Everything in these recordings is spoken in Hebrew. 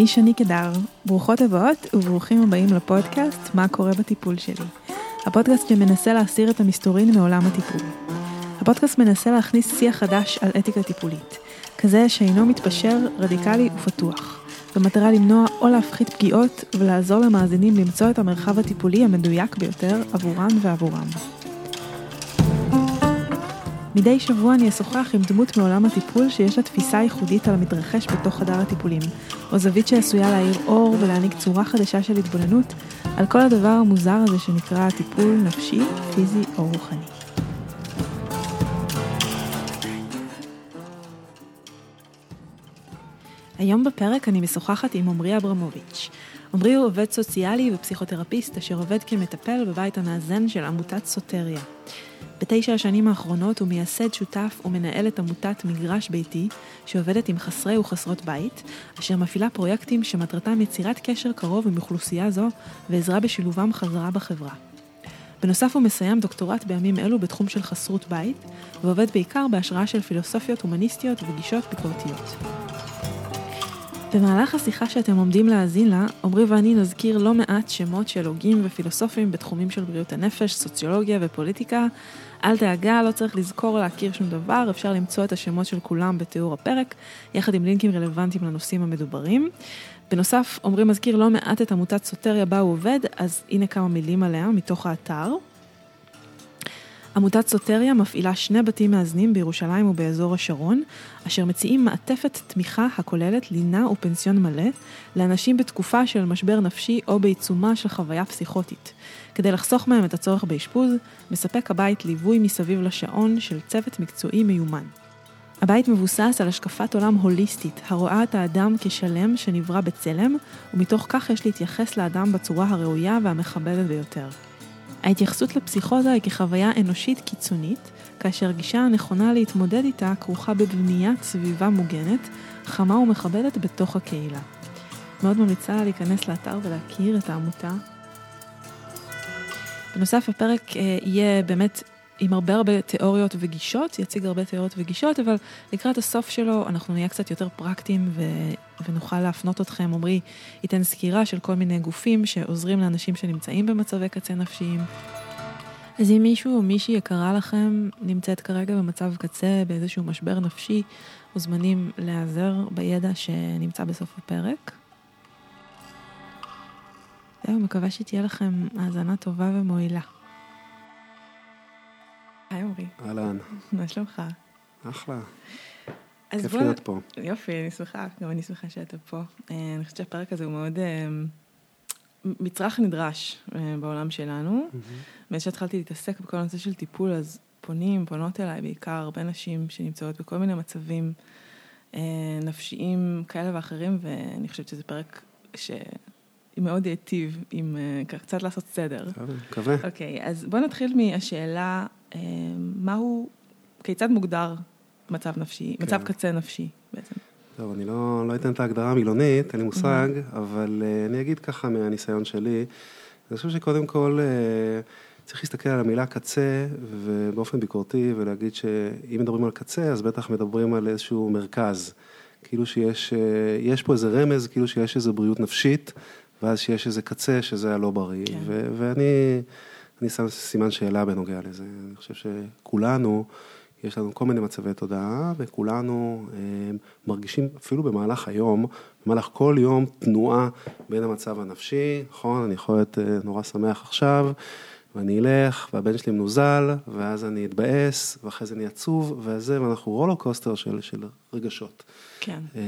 אני שני קדר. ברוכות הבאות וברוכים הבאים לפודקאסט "מה קורה בטיפול שלי". הפודקאסט שמנסה להסיר את המסתורין מעולם הטיפול. הפודקאסט מנסה להכניס שיח חדש על אתיקה טיפולית, כזה שאינו מתפשר, רדיקלי ופתוח, במטרה למנוע או להפחית פגיעות ולעזור למאזינים למצוא את המרחב הטיפולי המדויק ביותר עבורן ועבורם. מדי שבוע אני אשוחח עם דמות מעולם הטיפול שיש לה תפיסה ייחודית על המתרחש בתוך חדר הטיפולים, או זווית שעשויה להאיר אור ולהעניק צורה חדשה של התבוננות על כל הדבר המוזר הזה שנקרא טיפול נפשי, פיזי או רוחני. היום בפרק אני משוחחת עם עמרי אברמוביץ'. עמרי הוא עובד סוציאלי ופסיכותרפיסט אשר עובד כמטפל בבית המאזן של עמותת סוטריה. בתשע השנים האחרונות הוא מייסד שותף ומנהל את עמותת מגרש ביתי, שעובדת עם חסרי וחסרות בית, אשר מפעילה פרויקטים שמטרתם יצירת קשר קרוב עם אוכלוסייה זו ועזרה בשילובם חזרה בחברה. בנוסף הוא מסיים דוקטורט בימים אלו בתחום של חסרות בית, ועובד בעיקר בהשראה של פילוסופיות הומניסטיות וגישות ביקורתיות. במהלך השיחה שאתם עומדים להאזין לה, עמרי ואני נזכיר לא מעט שמות של הוגים ופילוסופים בתחומים של בריאות הנפש, סוציולוגיה ופוליטיקה. אל דאגה, לא צריך לזכור או להכיר שום דבר, אפשר למצוא את השמות של כולם בתיאור הפרק, יחד עם לינקים רלוונטיים לנושאים המדוברים. בנוסף, עמרי מזכיר לא מעט את עמותת סוטריה בה הוא עובד, אז הנה כמה מילים עליה מתוך האתר. עמותת סוטריה מפעילה שני בתים מאזנים בירושלים ובאזור השרון, אשר מציעים מעטפת תמיכה הכוללת לינה ופנסיון מלא לאנשים בתקופה של משבר נפשי או בעיצומה של חוויה פסיכוטית. כדי לחסוך מהם את הצורך באשפוז, מספק הבית ליווי מסביב לשעון של צוות מקצועי מיומן. הבית מבוסס על השקפת עולם הוליסטית, הרואה את האדם כשלם שנברא בצלם, ומתוך כך יש להתייחס לאדם בצורה הראויה והמכבדת ביותר. ההתייחסות לפסיכוזה היא כחוויה אנושית קיצונית, כאשר הגישה הנכונה להתמודד איתה כרוכה בבניית סביבה מוגנת, חמה ומכבדת בתוך הקהילה. מאוד ממליצה לה להיכנס לאתר ולהכיר את העמותה. בנוסף, הפרק אה, יהיה באמת עם הרבה הרבה תיאוריות וגישות, יציג הרבה תיאוריות וגישות, אבל לקראת הסוף שלו אנחנו נהיה קצת יותר פרקטיים ו... ונוכל להפנות אתכם. עמרי ייתן סקירה של כל מיני גופים שעוזרים לאנשים שנמצאים במצבי קצה נפשיים. אז אם מישהו או מישהי יקרה לכם נמצאת כרגע במצב קצה, באיזשהו משבר נפשי, מוזמנים להיעזר בידע שנמצא בסוף הפרק. זהו, מקווה שתהיה לכם האזנה טובה ומועילה. היי עמרי. אהלן. מה שלומך? אחלה. כיף בוא... להיות פה. יופי, אני שמחה, גם אני שמחה שאתה פה. אה, אני חושבת שהפרק הזה הוא מאוד אה, מצרך נדרש אה, בעולם שלנו. מאז שהתחלתי להתעסק בכל הנושא של טיפול, אז פונים, פונות אליי בעיקר הרבה נשים שנמצאות בכל מיני מצבים נפשיים כאלה ואחרים, ואני חושבת שזה פרק ש... מאוד ייטיב עם קצת לעשות סדר. מקווה. אוקיי, אז בוא נתחיל מהשאלה, מהו, כיצד מוגדר מצב נפשי, כן. מצב קצה נפשי בעצם. טוב, אני לא, לא אתן את ההגדרה המילונית, אין לי מושג, mm-hmm. אבל uh, אני אגיד ככה מהניסיון שלי. אני חושב שקודם כל uh, צריך להסתכל על המילה קצה ובאופן ביקורתי ולהגיד שאם מדברים על קצה, אז בטח מדברים על איזשהו מרכז. כאילו שיש uh, פה איזה רמז, כאילו שיש איזו בריאות נפשית, ואז שיש איזה קצה שזה הלא בריא. כן. ו- ואני שם סימן שאלה בנוגע לזה. אני חושב שכולנו... יש לנו כל מיני מצבי תודעה, וכולנו אה, מרגישים אפילו במהלך היום, במהלך כל יום, תנועה בין המצב הנפשי, נכון? אני יכול להיות אה, נורא שמח עכשיו, ואני אלך, והבן שלי מנוזל, ואז אני אתבאס, ואחרי זה אני עצוב, וזה, ואנחנו רולו קוסטר של, של רגשות. כן. אה,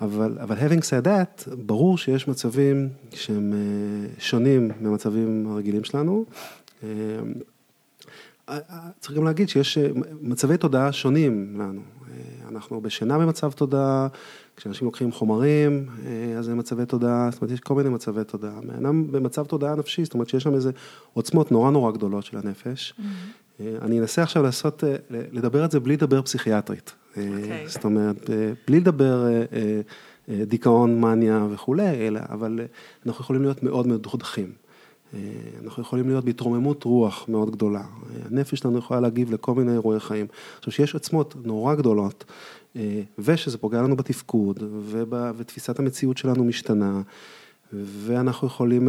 אבל, אבל having said that, ברור שיש מצבים שהם שונים מהמצבים הרגילים שלנו. צריך גם להגיד שיש אה, מצבי תודעה שונים לנו. אה, אנחנו בשינה במצב תודעה, כשאנשים לוקחים חומרים, אה, אז זה מצבי תודעה, זאת אומרת, יש כל מיני מצבי תודעה. אדם במצב תודעה נפשי, זאת אומרת שיש שם איזה עוצמות נורא נורא גדולות של הנפש. Mm-hmm. אני אנסה עכשיו לעשות, לדבר את זה בלי לדבר פסיכיאטרית. Okay. אוקיי. זאת אומרת, בלי לדבר דיכאון, מניה וכולי, אלא, אבל אנחנו יכולים להיות מאוד מאוד דוחים. אנחנו יכולים להיות בהתרוממות רוח מאוד גדולה. הנפש שלנו יכולה להגיב לכל מיני אירועי חיים. עכשיו, שיש עצמות נורא גדולות, ושזה פוגע לנו בתפקוד, ותפיסת המציאות שלנו משתנה, ואנחנו יכולים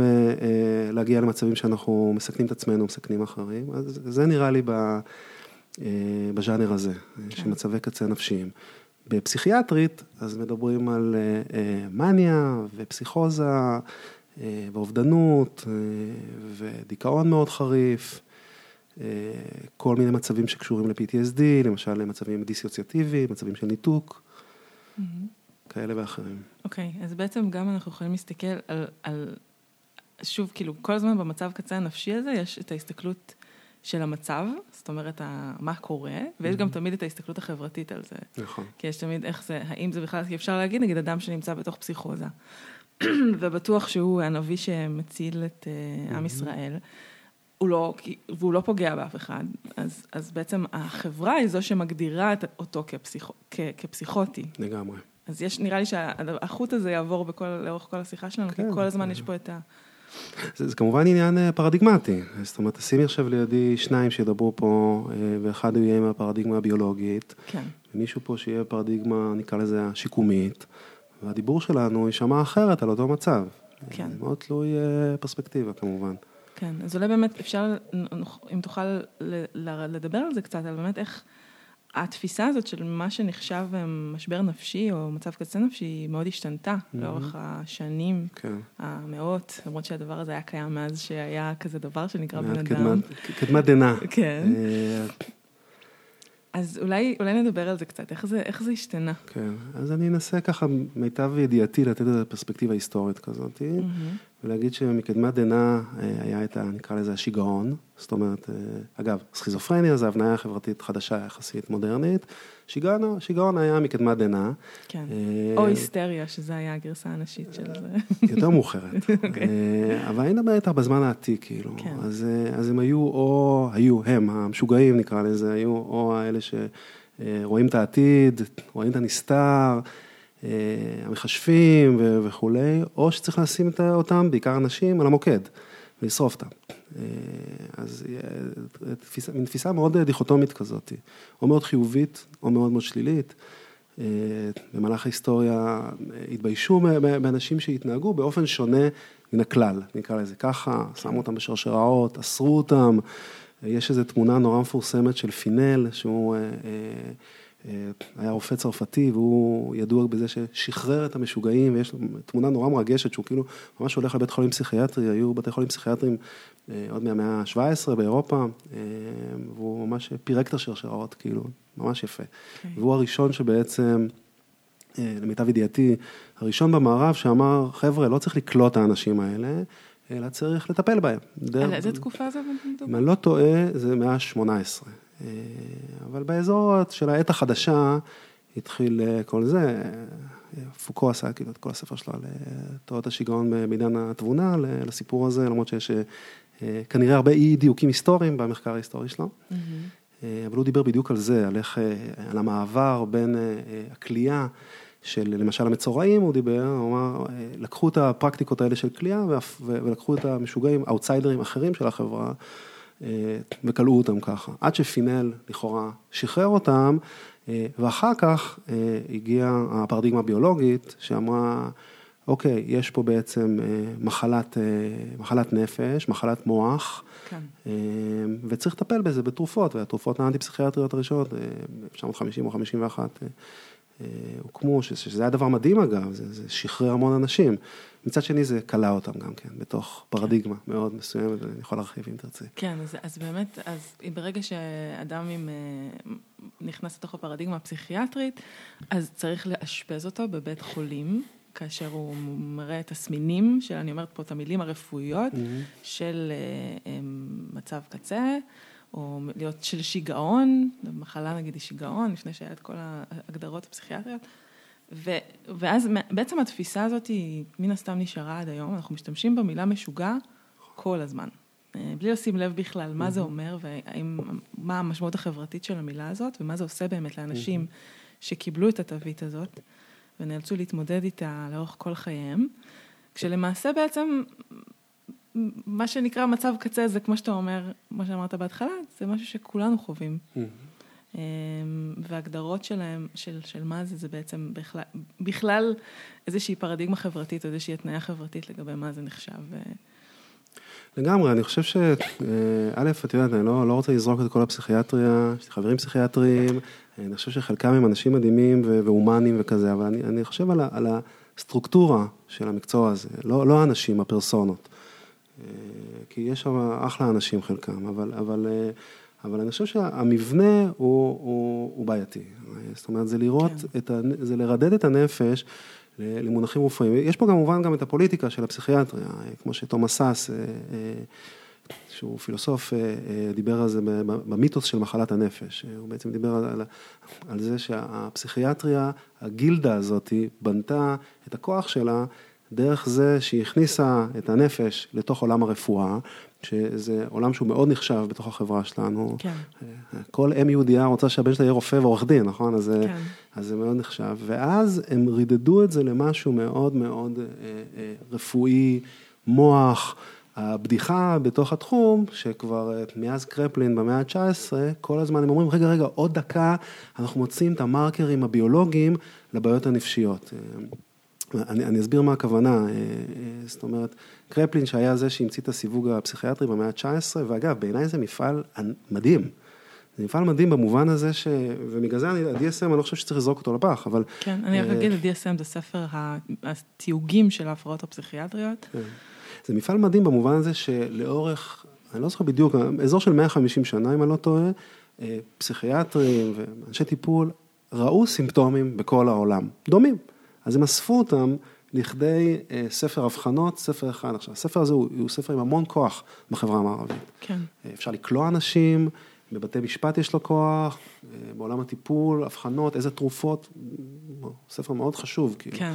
להגיע למצבים שאנחנו מסכנים את עצמנו, מסכנים אחרים, אז זה נראה לי בז'אנר הזה, כן. של מצבי קצה נפשיים. בפסיכיאטרית, אז מדברים על מניה ופסיכוזה. אה, ואובדנות, אה, ודיכאון מאוד חריף, אה, כל מיני מצבים שקשורים ל-PTSD, למשל מצבים דיסוציאטיביים, מצבים של ניתוק, mm-hmm. כאלה ואחרים. אוקיי, okay, אז בעצם גם אנחנו יכולים להסתכל על, על, שוב, כאילו, כל הזמן במצב קצה הנפשי הזה יש את ההסתכלות של המצב, זאת אומרת, מה קורה, ויש mm-hmm. גם תמיד את ההסתכלות החברתית על זה. נכון. כי יש תמיד איך זה, האם זה בכלל, כי אפשר להגיד, נגיד, אדם שנמצא בתוך פסיכוזה. ובטוח שהוא הנביא שמציל את uh, עם ישראל. הוא לא, והוא לא פוגע באף אחד, אז, אז בעצם החברה היא זו שמגדירה את אותו כפסיכ, כ, כפסיכוטי. לגמרי. אז יש, נראה לי שהחוט הזה יעבור בכל, לאורך כל השיחה שלנו, כן, כי כל הזמן כן. יש פה את ה... זה, זה כמובן עניין אה, פרדיגמטי, זאת אומרת, שימי עכשיו לידי שניים שידברו פה, אה, ואחד יהיה עם הפרדיגמה הביולוגית, כן. ומישהו פה שיהיה פרדיגמה, נקרא לזה השיקומית. והדיבור שלנו יישמע אחרת על אותו מצב. כן. זה מאוד תלוי אה, פרספקטיבה כמובן. כן, אז אולי באמת אפשר, אם תוכל לדבר על זה קצת, על באמת איך התפיסה הזאת של מה שנחשב אה, משבר נפשי או מצב קצה נפשי, היא מאוד השתנתה mm-hmm. לאורך השנים, כן. המאות, למרות שהדבר הזה היה קיים מאז שהיה כזה דבר שנקרא בן אדם. קדמת דנא. כן. אז אולי, אולי נדבר על זה קצת, איך זה, איך זה השתנה? כן, אז אני אנסה ככה, מיטב ידיעתי, לתת את הפרספקטיבה ההיסטורית כזאת, mm-hmm. ולהגיד שמקדמת דנא אה, היה את ה... נקרא לזה השיגעון, זאת אומרת, אה, אגב, סכיזופרניה זה הבניה חברתית חדשה יחסית, מודרנית, שיגעון, שיגעון היה מקדמת דנא. כן, אה, או היסטריה, שזה היה הגרסה הנשית של זה. יותר מאוחרת. אוקיי. אבל אני מדבר בזמן העתיק, כאילו. כן. אז, אז הם היו, או, היו, הם, המשוגעים נקרא לזה, היו או האלה שרואים את העתיד, רואים את הנסתר. המכשפים וכולי, או שצריך לשים אותם, בעיקר אנשים, על המוקד, ולשרוף אותם. אז תפיסה, מין תפיסה מאוד דיכוטומית כזאת, או מאוד חיובית, או מאוד מאוד שלילית. במהלך ההיסטוריה התביישו באנשים שהתנהגו באופן שונה מן הכלל, נקרא לזה ככה, שמו אותם בשרשראות, אסרו אותם. יש איזו תמונה נורא מפורסמת של פינל, שהוא אה, היה רופא צרפתי והוא ידוע בזה ששחרר את המשוגעים ויש תמונה נורא מרגשת שהוא כאילו ממש הולך לבית חולים פסיכיאטרי, היו בתי חולים פסיכיאטריים אה, עוד מהמאה ה-17 באירופה אה, והוא ממש פירק את השרשראות, כאילו, ממש יפה. Okay. אוקיי. והוא הראשון שבעצם, למיטב ידיעתי, הראשון במערב שאמר, חבר'ה, לא צריך לקלוט את האנשים האלה, אלא צריך לטפל בהם. על איזה תקופה זה? אם אני לא טועה, זה מאה ה-18. אה, אבל באזור של העת החדשה התחיל אה, כל זה, פוקו עשה כאילו את כל הספר שלו על אה, תורת השיגעון בעידן התבונה, לסיפור הזה, למרות שיש כנראה הרבה אי דיוקים היסטוריים במחקר ההיסטורי שלו. Mm-hmm. אבל הוא דיבר בדיוק על זה, על איך, על המעבר בין הכלייה של למשל המצורעים, הוא דיבר, הוא אמר, לקחו את הפרקטיקות האלה של כליאה ולקחו את המשוגעים, האוטסיידרים אחרים של החברה. אה, וכלאו אותם ככה, עד שפינל לכאורה שחרר אותם, אה, ואחר כך אה, הגיעה הפרדיגמה הביולוגית שאמרה, אוקיי, יש פה בעצם מחלת, מחלת נפש, מחלת מוח, כן. וצריך לטפל בזה בתרופות, והתרופות האנטי-פסיכיאטריות הראשונות, ב-1950 או 51, הוקמו, שזה היה דבר מדהים אגב, זה, זה שחרר המון אנשים. מצד שני זה כלא אותם גם כן, בתוך פרדיגמה כן. מאוד מסוימת, ואני יכול להרחיב אם תרצי. כן, אז, אז באמת, אז ברגע שאדם עם, אה, נכנס לתוך הפרדיגמה הפסיכיאטרית, אז צריך לאשפז אותו בבית חולים. כאשר הוא מראה תסמינים של, אני אומרת פה את המילים הרפואיות, mm-hmm. של uh, מצב קצה, או להיות של שיגעון, מחלה נגיד היא שיגעון, לפני שהיה את כל ההגדרות הפסיכיאטריות. ו, ואז בעצם התפיסה הזאת היא מן הסתם נשארה עד היום, אנחנו משתמשים במילה משוגע כל הזמן. אה, בלי לשים לב בכלל מה זה אומר ומה המשמעות החברתית של המילה הזאת ומה זה עושה באמת לאנשים שקיבלו את התווית הזאת ונאלצו להתמודד איתה לאורך כל חייהם, כשלמעשה בעצם מה שנקרא מצב קצה זה כמו שאתה אומר, מה שאמרת בהתחלה, זה משהו שכולנו חווים. אמ, והגדרות שלהם, של, של מה זה, זה בעצם בכלל, בכלל איזושהי פרדיגמה חברתית, או איזושהי התניה חברתית לגבי מה זה נחשב. לגמרי, אני חושב שא', את יודעת, אני לא, לא רוצה לזרוק את כל הפסיכיאטריה, יש לי חברים פסיכיאטרים, אני חושב שחלקם הם אנשים מדהימים והומניים וכזה, אבל אני, אני חושב על, על הסטרוקטורה של המקצוע הזה, לא, לא האנשים, הפרסונות. כי יש שם אחלה אנשים חלקם, אבל, אבל, אבל אני חושב שהמבנה הוא, הוא, הוא בעייתי. זאת אומרת, זה לראות, כן. את ה, זה לרדד את הנפש למונחים רפואיים. יש פה כמובן גם את הפוליטיקה של הפסיכיאטריה, כמו שתומאס סאס, אה, אה, שהוא פילוסוף, אה, דיבר על זה במיתוס של מחלת הנפש. הוא בעצם דיבר על, על זה שהפסיכיאטריה, הגילדה הזאת, בנתה את הכוח שלה דרך זה שהיא הכניסה את הנפש לתוך עולם הרפואה, שזה עולם שהוא מאוד נחשב בתוך החברה שלנו. כן. כל אם יהודייה רוצה שהבן שלה יהיה רופא ועורך דין, נכון? אז, כן. אז זה מאוד נחשב. ואז הם רידדו את זה למשהו מאוד מאוד אה, אה, רפואי, מוח. הבדיחה בתוך התחום, שכבר אה, מאז קרפלין במאה ה-19, כל הזמן הם אומרים, רגע, רגע, עוד דקה, אנחנו מוצאים את המרקרים הביולוגיים לבעיות הנפשיות. אני, אני אסביר מה הכוונה, אה, אה, זאת אומרת, קרפלין שהיה זה שהמציא את הסיווג הפסיכיאטרי במאה ה-19, ואגב, בעיניי זה מפעל מדהים. זה מפעל מדהים במובן הזה ש... ובגלל זה ה-DSM, אני לא חושב שצריך לזרוק אותו לפח, אבל... כן, אני רק אה, אגיד, ה-DSM זה ספר התיוגים של ההפרעות הפסיכיאטריות. כן. זה מפעל מדהים במובן הזה שלאורך, אני לא זוכר בדיוק, אזור של 150 שנה, אם אני לא טועה, פסיכיאטרים ואנשי טיפול ראו סימפטומים בכל העולם, דומים. אז הם אספו אותם לכדי אה, ספר אבחנות, ספר אחד. עכשיו, הספר הזה הוא, הוא ספר עם המון כוח בחברה המערבית. כן. אה, אפשר לקלוע אנשים, בבתי משפט יש לו כוח, אה, בעולם הטיפול, אבחנות, איזה תרופות, ספר מאוד חשוב. כאילו. כן.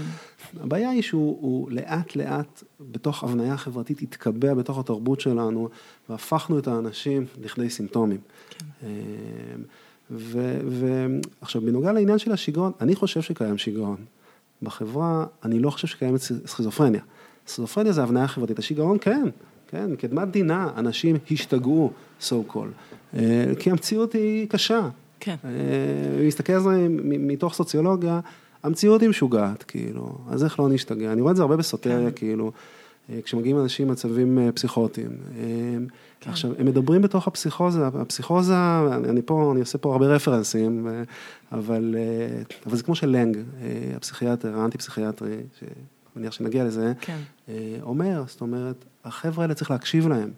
הבעיה היא שהוא לאט לאט בתוך הבניה חברתית התקבע בתוך התרבות שלנו, והפכנו את האנשים לכדי סימפטומים. כן. ועכשיו, בנוגע לעניין של השיגעון, אני חושב שקיים שיגעון. בחברה, אני לא חושב שקיימת סכיזופרניה. סכיזופרניה זה הבניה חברתית, השיגעון כן, כן, מקדמת דינה, אנשים השתגעו, so called, אה, כי המציאות היא קשה. כן. אם נסתכל על זה מתוך סוציולוגיה, המציאות היא משוגעת, כאילו, אז איך לא נשתגע? אני רואה את זה הרבה בסוטריה, כן. כאילו, אה, כשמגיעים אנשים במצבים אה, פסיכוטיים. כן. עכשיו, הם מדברים בתוך הפסיכוזה, הפסיכוזה, אני פה, אני עושה פה הרבה רפרנסים, אבל, אה, אבל זה כמו שלנג, אה, הפסיכיאטר, האנטי-פסיכיאטרי, שמניח שנגיע לזה, כן. אה, אומר, זאת אומרת, החבר'ה האלה צריך להקשיב להם.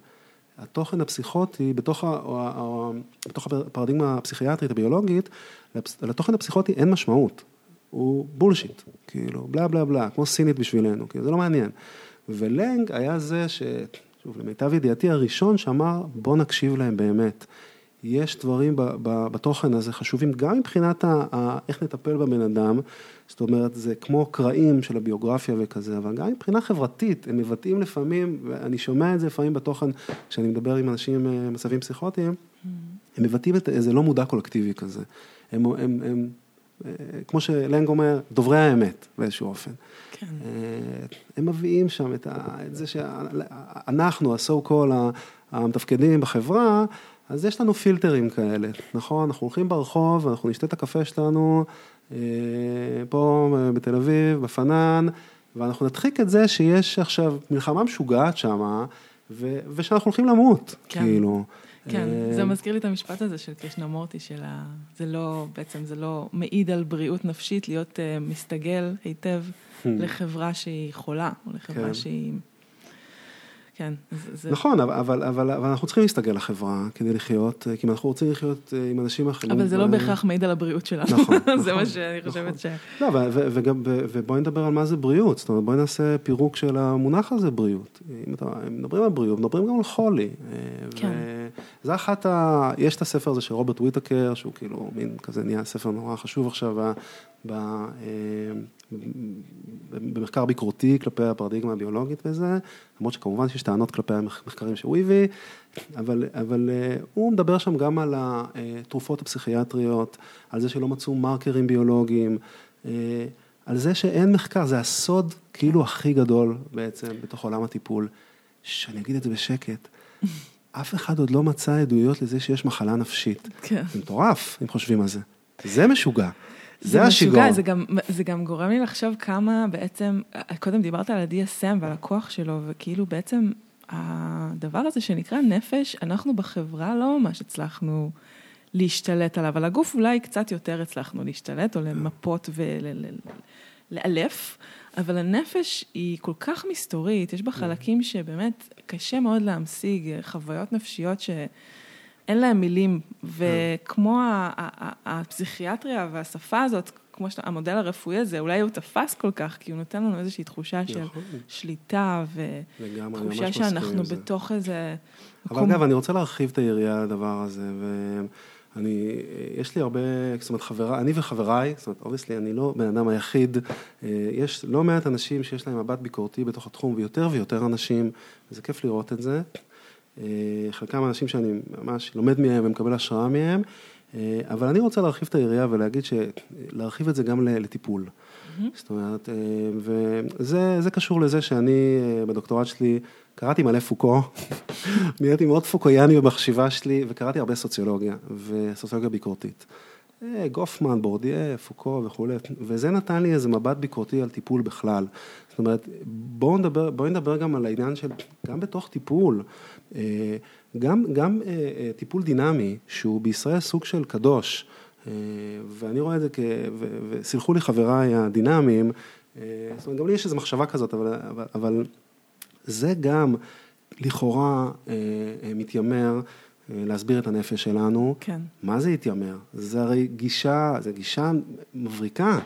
התוכן הפסיכוטי, בתוך, ה, בתוך הפרדיגמה הפסיכיאטרית הביולוגית, לתוכן הפסיכוטי אין משמעות. הוא בולשיט, כאילו, בלה בלה בלה, כמו סינית בשבילנו, כאילו, זה לא מעניין. ולנג היה זה ש... שוב, למיטב ידיעתי, הראשון שאמר, בוא נקשיב להם באמת. יש דברים בתוכן הזה חשובים, גם מבחינת ה, ה, איך נטפל בבן אדם, זאת אומרת, זה כמו קרעים של הביוגרפיה וכזה, אבל גם מבחינה חברתית, הם מבטאים לפעמים, ואני שומע את זה לפעמים בתוכן, כשאני מדבר עם אנשים עם מצבים פסיכוטיים, mm-hmm. הם מבטאים את איזה לא מודע קולקטיבי כזה. הם, הם, הם, הם אה, כמו שלנג אומר, דוברי האמת באיזשהו אופן. כן. אה, הם מביאים שם את, ה, את זה שאנחנו, ה-so called, המתפקדים בחברה, אז יש לנו פילטרים כאלה, נכון? אנחנו הולכים ברחוב, אנחנו נשתה את הקפה שלנו אה, פה בתל אביב, בפנן, ואנחנו נדחיק את זה שיש עכשיו מלחמה משוגעת שמה, ושאנחנו הולכים למות, כן. כאילו. כן, אה, זה מזכיר לי את המשפט הזה של קרישנמורטי, של ה... זה לא, בעצם זה לא מעיד על בריאות נפשית להיות uh, מסתגל היטב. לחברה שהיא חולה, או לחברה כן. שהיא... כן. זה... נכון, אבל, אבל, אבל, אבל אנחנו צריכים להסתגל לחברה כדי לחיות, כי אם אנחנו רוצים לחיות אה, עם אנשים אחרים. אבל זה לא בהכרח מעיד על הבריאות שלנו. נכון. זה נכון, מה שאני חושבת נכון. ש... לא, וגם, ובואי נדבר על מה זה בריאות, זאת אומרת, בואי נעשה פירוק של המונח הזה בריאות. אם אתה, אם מדברים על בריאות, מדברים גם על חולי. אה, כן. וזה אחת ה... יש את הספר הזה של רוברט וויטקר, שהוא כאילו מין כזה נהיה ספר נורא חשוב עכשיו, ב... במחקר ביקורתי כלפי הפרדיגמה הביולוגית וזה, למרות שכמובן שיש טענות כלפי המחקרים שהוא הביא, אבל, אבל אה, הוא מדבר שם גם על התרופות הפסיכיאטריות, על זה שלא מצאו מרקרים ביולוגיים, אה, על זה שאין מחקר, זה הסוד כאילו הכי גדול בעצם בתוך עולם הטיפול. שאני אגיד את זה בשקט, אף אחד עוד לא מצא עדויות לזה שיש מחלה נפשית. כן. זה מטורף, אם חושבים על זה. זה משוגע. זה. משוגע, זה גם, זה גם גורם לי לחשוב כמה בעצם, קודם דיברת על ה-DSM ועל הכוח שלו, וכאילו בעצם הדבר הזה שנקרא נפש, אנחנו בחברה לא ממש הצלחנו להשתלט עליו, על הגוף אולי קצת יותר הצלחנו להשתלט, או למפות ולאלף, אבל הנפש היא כל כך מסתורית, יש בה חלקים שבאמת קשה מאוד להמשיג, חוויות נפשיות ש... אין להם מילים, וכמו הפסיכיאטריה והשפה הזאת, כמו המודל הרפואי הזה, אולי הוא תפס כל כך, כי הוא נותן לנו איזושהי תחושה של נכון. שליטה, אני ותחושה שאנחנו. בתוך איזה... אבל אגב, אני רוצה להרחיב את היריעה על הדבר הזה, ואני, יש לי הרבה, זאת אומרת, חברה, אני וחבריי, זאת אומרת, obviously, אני לא בן אדם היחיד, אה, יש לא מעט אנשים שיש להם מבט ביקורתי בתוך התחום, ויותר ויותר אנשים, וזה כיף לראות את זה. אה, חלקם אנשים שאני ממש לומד מהם ומקבל השראה מהם, אה, אבל אני רוצה להרחיב את היריעה ולהגיד ש... להרחיב את זה גם לטיפול. זאת אומרת, אה, וזה זה קשור לזה שאני בדוקטורט שלי קראתי מלא פוקו, נהייתי מאוד פוקויאני במחשיבה שלי, וקראתי הרבה סוציולוגיה וסוציולוגיה ביקורתית. גופמן, בורדיה, פוקו וכולי, וזה נתן לי איזה מבט ביקורתי על טיפול בכלל. זאת אומרת, בואו נדבר, בואו נדבר גם על העניין של, גם בתוך טיפול, אה, גם, גם אה, אה, טיפול דינמי, שהוא בישראל סוג של קדוש, ואני רואה את זה כ... ו- וסלחו לי חבריי הדינמיים, זאת אומרת, גם לי יש איזו מחשבה כזאת, אבל, אבל, אבל זה גם לכאורה מתיימר להסביר את הנפש שלנו. כן. מה זה התיימר? זה הרי גישה, זו גישה מבריקה.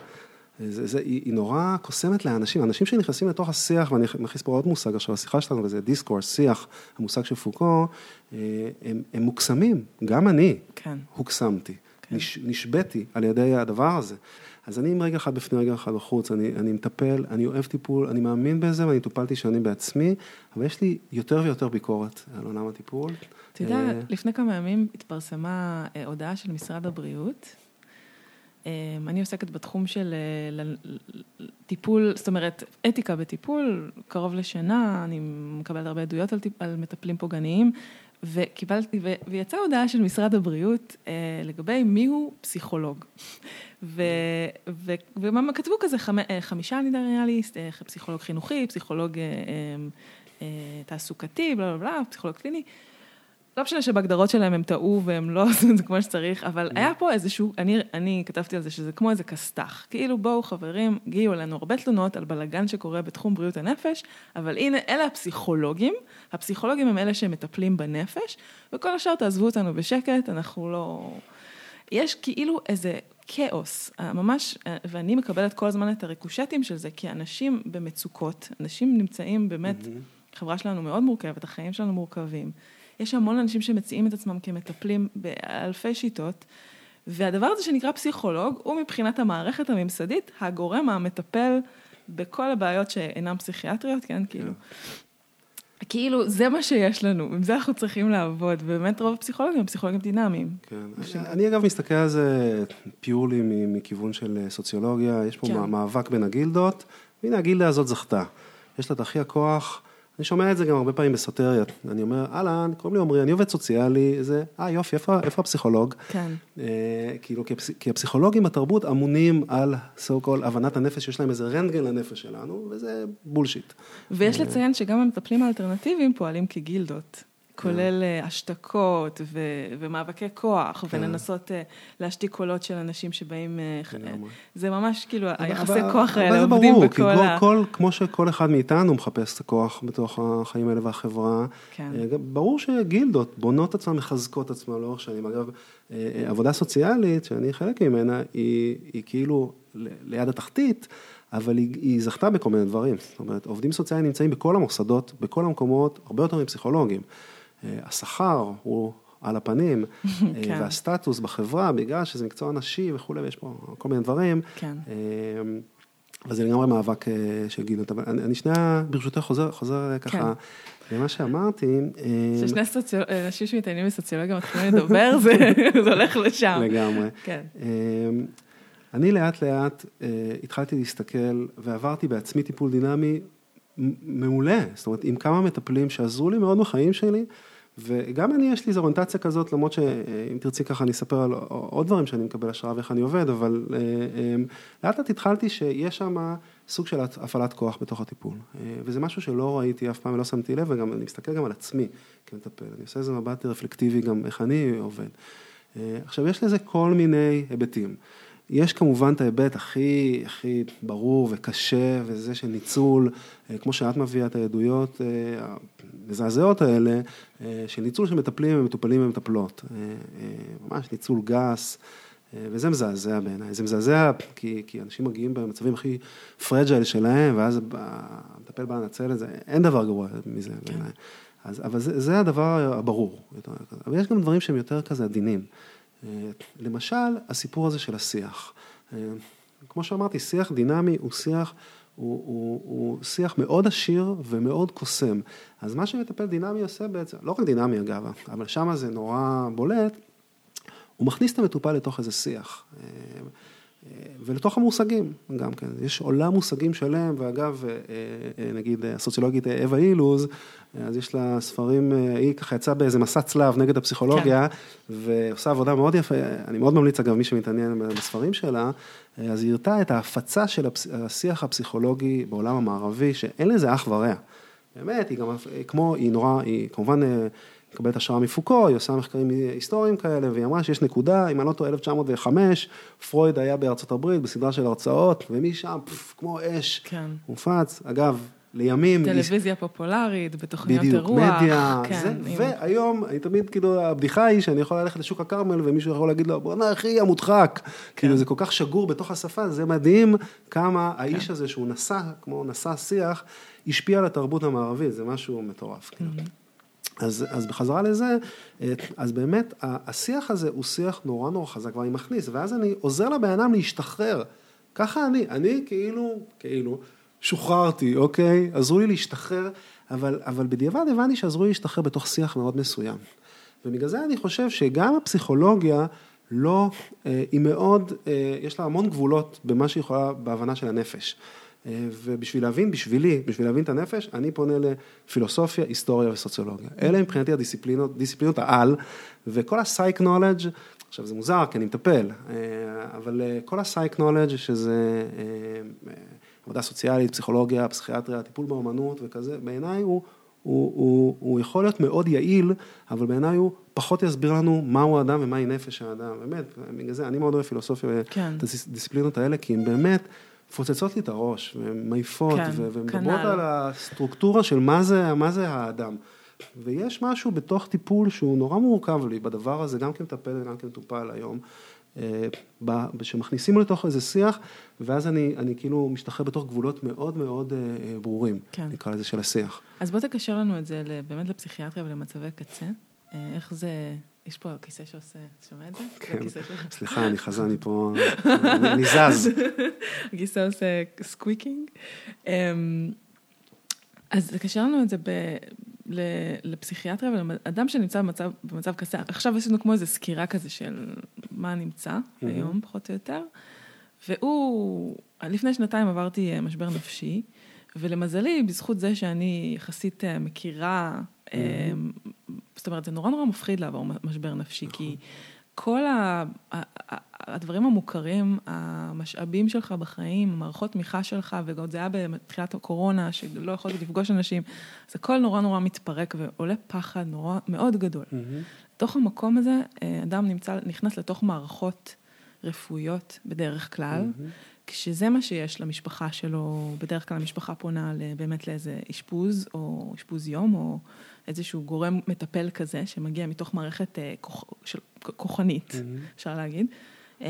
זה, זה, היא, היא נורא קוסמת לאנשים, אנשים שנכנסים לתוך השיח, ואני מכניס פה עוד מושג עכשיו, השיחה שלנו, וזה דיסקורס, שיח, המושג של פוקו, אה, הם, הם מוקסמים, גם אני כן. הוקסמתי, כן. נש, נשבתי על ידי הדבר הזה. אז אני עם רגע אחד בפנים, רגע אחד בחוץ, אני, אני מטפל, אני אוהב טיפול, אני מאמין בזה ואני טופלתי שנים בעצמי, אבל יש לי יותר ויותר ביקורת על עולם הטיפול. אתה יודע, אה, לפני כמה ימים התפרסמה אה, הודעה של משרד הבריאות. אה, אני עוסקת בתחום של אה, טיפול, זאת אומרת, אתיקה בטיפול, קרוב לשנה, אני מקבלת הרבה עדויות על, טיפ- על מטפלים פוגעניים, וקיבלתי, ו- ויצאה הודעה של משרד הבריאות אה, לגבי מיהו פסיכולוג. ו- ו- ומה כתבו כזה, חמ- אה, חמישה נראה לי, אה, פסיכולוג חינוכי, פסיכולוג אה, אה, אה, תעסוקתי, בלה בלה בלה, פסיכולוג קליני. לא משנה שבהגדרות שלהם הם טעו והם לא עשו את זה כמו שצריך, אבל היה פה איזשהו, אני, אני כתבתי על זה שזה כמו איזה כסת"ח. כאילו בואו חברים, הגיעו אלינו הרבה תלונות על בלאגן שקורה בתחום בריאות הנפש, אבל הנה, אלה הפסיכולוגים, הפסיכולוגים הם אלה שמטפלים בנפש, וכל השאר תעזבו אותנו בשקט, אנחנו לא... יש כאילו איזה כאוס, ממש, ואני מקבלת כל הזמן את הריקושטים של זה, כי אנשים במצוקות, אנשים נמצאים באמת, החברה שלנו מאוד מורכבת, החיים שלנו מורכבים. יש המון אנשים שמציעים את עצמם כמטפלים באלפי שיטות, והדבר הזה שנקרא פסיכולוג, הוא מבחינת המערכת הממסדית, הגורם המטפל בכל הבעיות שאינן פסיכיאטריות, כן, כאילו. כאילו, זה מה שיש לנו, עם זה אנחנו צריכים לעבוד, ובאמת רוב הפסיכולוגים הם פסיכולוגים דינמיים. כן. אני, אני אגב מסתכל על זה פיורלי מכיוון של סוציולוגיה, יש פה כן. מאבק בין הגילדות, והנה הגילדה הזאת זכתה. יש לה את הכי הכוח, אני שומע את זה גם הרבה פעמים בסוטריה, אני אומר, אהלן, קוראים לי עמרי, אני עובד סוציאלי, זה, אה יופי, איפה, איפה הפסיכולוג? כן. אה, כאילו, כי, הפס, כי הפסיכולוגים בתרבות אמונים על so called הבנת הנפש, יש להם איזה רנטגן לנפש שלנו, וזה בולשיט. ויש לציין שגם המטפלים האלטרנטיביים פועלים כגילדות. כולל אה, השתקות ו- ומאבקי כוח, כן. ולנסות אה, להשתיק קולות של אנשים שבאים... אה, לגמרי. זה ממש כאילו, אבל- היחסי אבל- כוח אבל האלה זה עובדים ברור, בכל ה... כל, כל, כמו שכל אחד מאיתנו מחפש את הכוח בתוך החיים האלה והחברה, כן. ברור שגילדות בונות עצמן, מחזקות עצמן לאורך שנים. אגב, עבודה סוציאלית, שאני חלק ממנה, היא, היא כאילו ל- ליד התחתית, אבל היא, היא זכתה בכל מיני דברים. זאת אומרת, עובדים סוציאליים נמצאים בכל המוסדות, בכל המקומות, הרבה יותר מפסיכולוגים. אה, השכר הוא על הפנים, אה, כן. והסטטוס בחברה, בגלל שזה מקצוע נשי וכולי, ויש פה כל מיני דברים. כן. אה, וזה לגמרי מאבק אה, של גילדות, אבל אני, אני שנייה, ברשותך, חוזר, חוזר אה, ככה למה שאמרתי. אה, סוציול- אנשים שמתעניינים בסוציולוגיה מתחילים לדבר, זה זה הולך לשם. לגמרי. כן. אה, אני לאט לאט אה, התחלתי להסתכל ועברתי בעצמי טיפול דינמי מעולה, זאת אומרת, עם כמה מטפלים שעזרו לי מאוד בחיים שלי, וגם אני, יש לי איזו אוריינטציה כזאת, למרות שאם תרצי ככה אני אספר על עוד דברים שאני מקבל השראה ואיך אני עובד, אבל אה, אה, לאט לאט התחלתי שיש שם סוג של הפעלת כוח בתוך הטיפול, אה, וזה משהו שלא ראיתי אף פעם ולא שמתי לב, וגם אני מסתכל גם על עצמי כמטפל, אני עושה איזה מבט רפלקטיבי גם איך אני עובד. עכשיו, יש לזה כל מיני היבטים. יש כמובן את ההיבט הכי, הכי ברור וקשה, וזה של ניצול, אה, כמו שאת מביאה את העדויות אה, המזעזעות האלה, אה, של ניצול של מטפלים ומטופלים ומטפלות. ממש ניצול גס, וזה מזעזע בעיניי. זה מזעזע כי, כי אנשים מגיעים במצבים הכי פרג'ייל שלהם, ואז המטפל בא לנצל את זה, אין דבר גרוע מזה כן. בעיניי. אז, אבל זה, זה הדבר הברור. אבל יש גם דברים שהם יותר כזה עדינים. אה, למשל, הסיפור הזה של השיח. אה, כמו שאמרתי, שיח דינמי הוא שיח, הוא, הוא, הוא שיח מאוד עשיר ומאוד קוסם. אז מה שמטפל דינמי עושה בעצם, לא רק דינמי אגב, אבל שם זה נורא בולט, הוא מכניס את המטופל לתוך איזה שיח. אה, ולתוך המושגים גם כן, יש עולם מושגים שלם, ואגב, אה, אה, נגיד הסוציולוגית אווה אילוז, אז יש לה ספרים, אה, היא ככה יצאה באיזה מסע צלב נגד הפסיכולוגיה, כן. ועושה עבודה מאוד יפה, אני מאוד ממליץ אגב, מי שמתעניין בספרים שלה, אז היא הרתה את ההפצה של השיח הפסיכולוגי בעולם המערבי, שאין לזה אח ורע. באמת, היא גם, כמו, היא נורא, היא כמובן מקבלת השראה מפוקו, היא עושה מחקרים היסטוריים כאלה, והיא אמרה שיש נקודה, אם אני לא טועה, 1905, פרויד היה בארצות הברית בסדרה של הרצאות, ומשם, פף, כמו אש, כן. מופץ. אגב, לימים... טלוויזיה יש... פופולרית, בתוכניות בדיוק, אירוח. בדיוק, מדיה, כן, זה, עם... והיום, אני תמיד, כאילו, הבדיחה היא שאני יכול ללכת לשוק הכרמל, ומישהו יכול להגיד לו, בוא'נה אחי, המודחק. כן. כאילו, זה כל כך שגור בתוך השפה, זה מדהים כמה כן. האיש הזה שהוא נשא, כמו נשא שיח, השפיע על התרבות המערבית, זה משהו מטורף. כאילו. Mm-hmm. אז, אז בחזרה לזה, אז באמת השיח הזה הוא שיח נורא נורא חזק ואני מכניס, ואז אני עוזר לבן אדם להשתחרר. ככה אני, אני כאילו, כאילו, שוחררתי, אוקיי? עזרו לי להשתחרר, אבל, אבל בדיעבד הבנתי שעזרו לי להשתחרר בתוך שיח מאוד מסוים. ובגלל זה אני חושב שגם הפסיכולוגיה לא, אה, היא מאוד, אה, יש לה המון גבולות במה שהיא יכולה בהבנה של הנפש. אה, ובשביל להבין, בשבילי, בשביל להבין את הנפש, אני פונה לפילוסופיה, היסטוריה וסוציולוגיה. אלה מבחינתי הדיסציפלינות, דיסציפלינות העל, וכל ה-psych knowledge, עכשיו זה מוזר כי אני מטפל, אה, אבל אה, כל ה-psych knowledge, שזה עבודה סוציאלית, פסיכולוגיה, פסיכיאטריה, טיפול באמנות וכזה, בעיניי הוא, הוא, הוא, הוא יכול להיות מאוד יעיל, אבל בעיניי הוא פחות יסביר לנו מהו האדם ומהי נפש האדם, באמת, בגלל זה אני מאוד אוהב פילוסופיה, כן. את הדיסציפלינות האלה, כי הם באמת, מפוצצות לי את הראש, ומעיפות, כן, ומדברות על הסטרוקטורה של מה זה, מה זה האדם. ויש משהו בתוך טיפול שהוא נורא מורכב לי בדבר הזה, גם כמטפל וגם כמטופל היום, אה, שמכניסים לתוך איזה שיח, ואז אני, אני כאילו משתחרר בתוך גבולות מאוד מאוד אה, אה, ברורים, כן. נקרא לזה, של השיח. אז בוא תקשר לנו את זה באמת לפסיכיאטריה ולמצבי קצה. איך זה, יש פה כיסא שעושה, שומע את זה? כן, סליחה, אני זזה, אני פה, אני זז. הכיסא עושה squeaking. אמ, אז תקשר לנו את זה ב... לפסיכיאטריה ולאדם שנמצא במצב, במצב קשה. עכשיו עשינו כמו איזו סקירה כזה של מה נמצא היום, פחות או יותר. והוא, לפני שנתיים עברתי אה, משבר נפשי, ולמזלי, בזכות זה שאני יחסית אה, מכירה mm-hmm. זאת אומרת, זה נורא נורא מפחיד לעבור משבר נפשי, נכון. כי כל ה, הדברים המוכרים, המשאבים שלך בחיים, המערכות תמיכה שלך, וגם זה היה בתחילת הקורונה, שלא יכולתי לפגוש אנשים, אז הכל נורא נורא מתפרק ועולה פחד נורא מאוד גדול. בתוך המקום הזה, אה, אדם נמצא, נכנס לתוך מערכות רפואיות בדרך כלל. Mm-hmm. כשזה מה שיש למשפחה שלו, בדרך כלל המשפחה פונה באמת לאיזה אשפוז, או אשפוז יום, או איזשהו גורם מטפל כזה, שמגיע מתוך מערכת אה, כוח, של, כוחנית, mm-hmm. אפשר להגיד. אמ,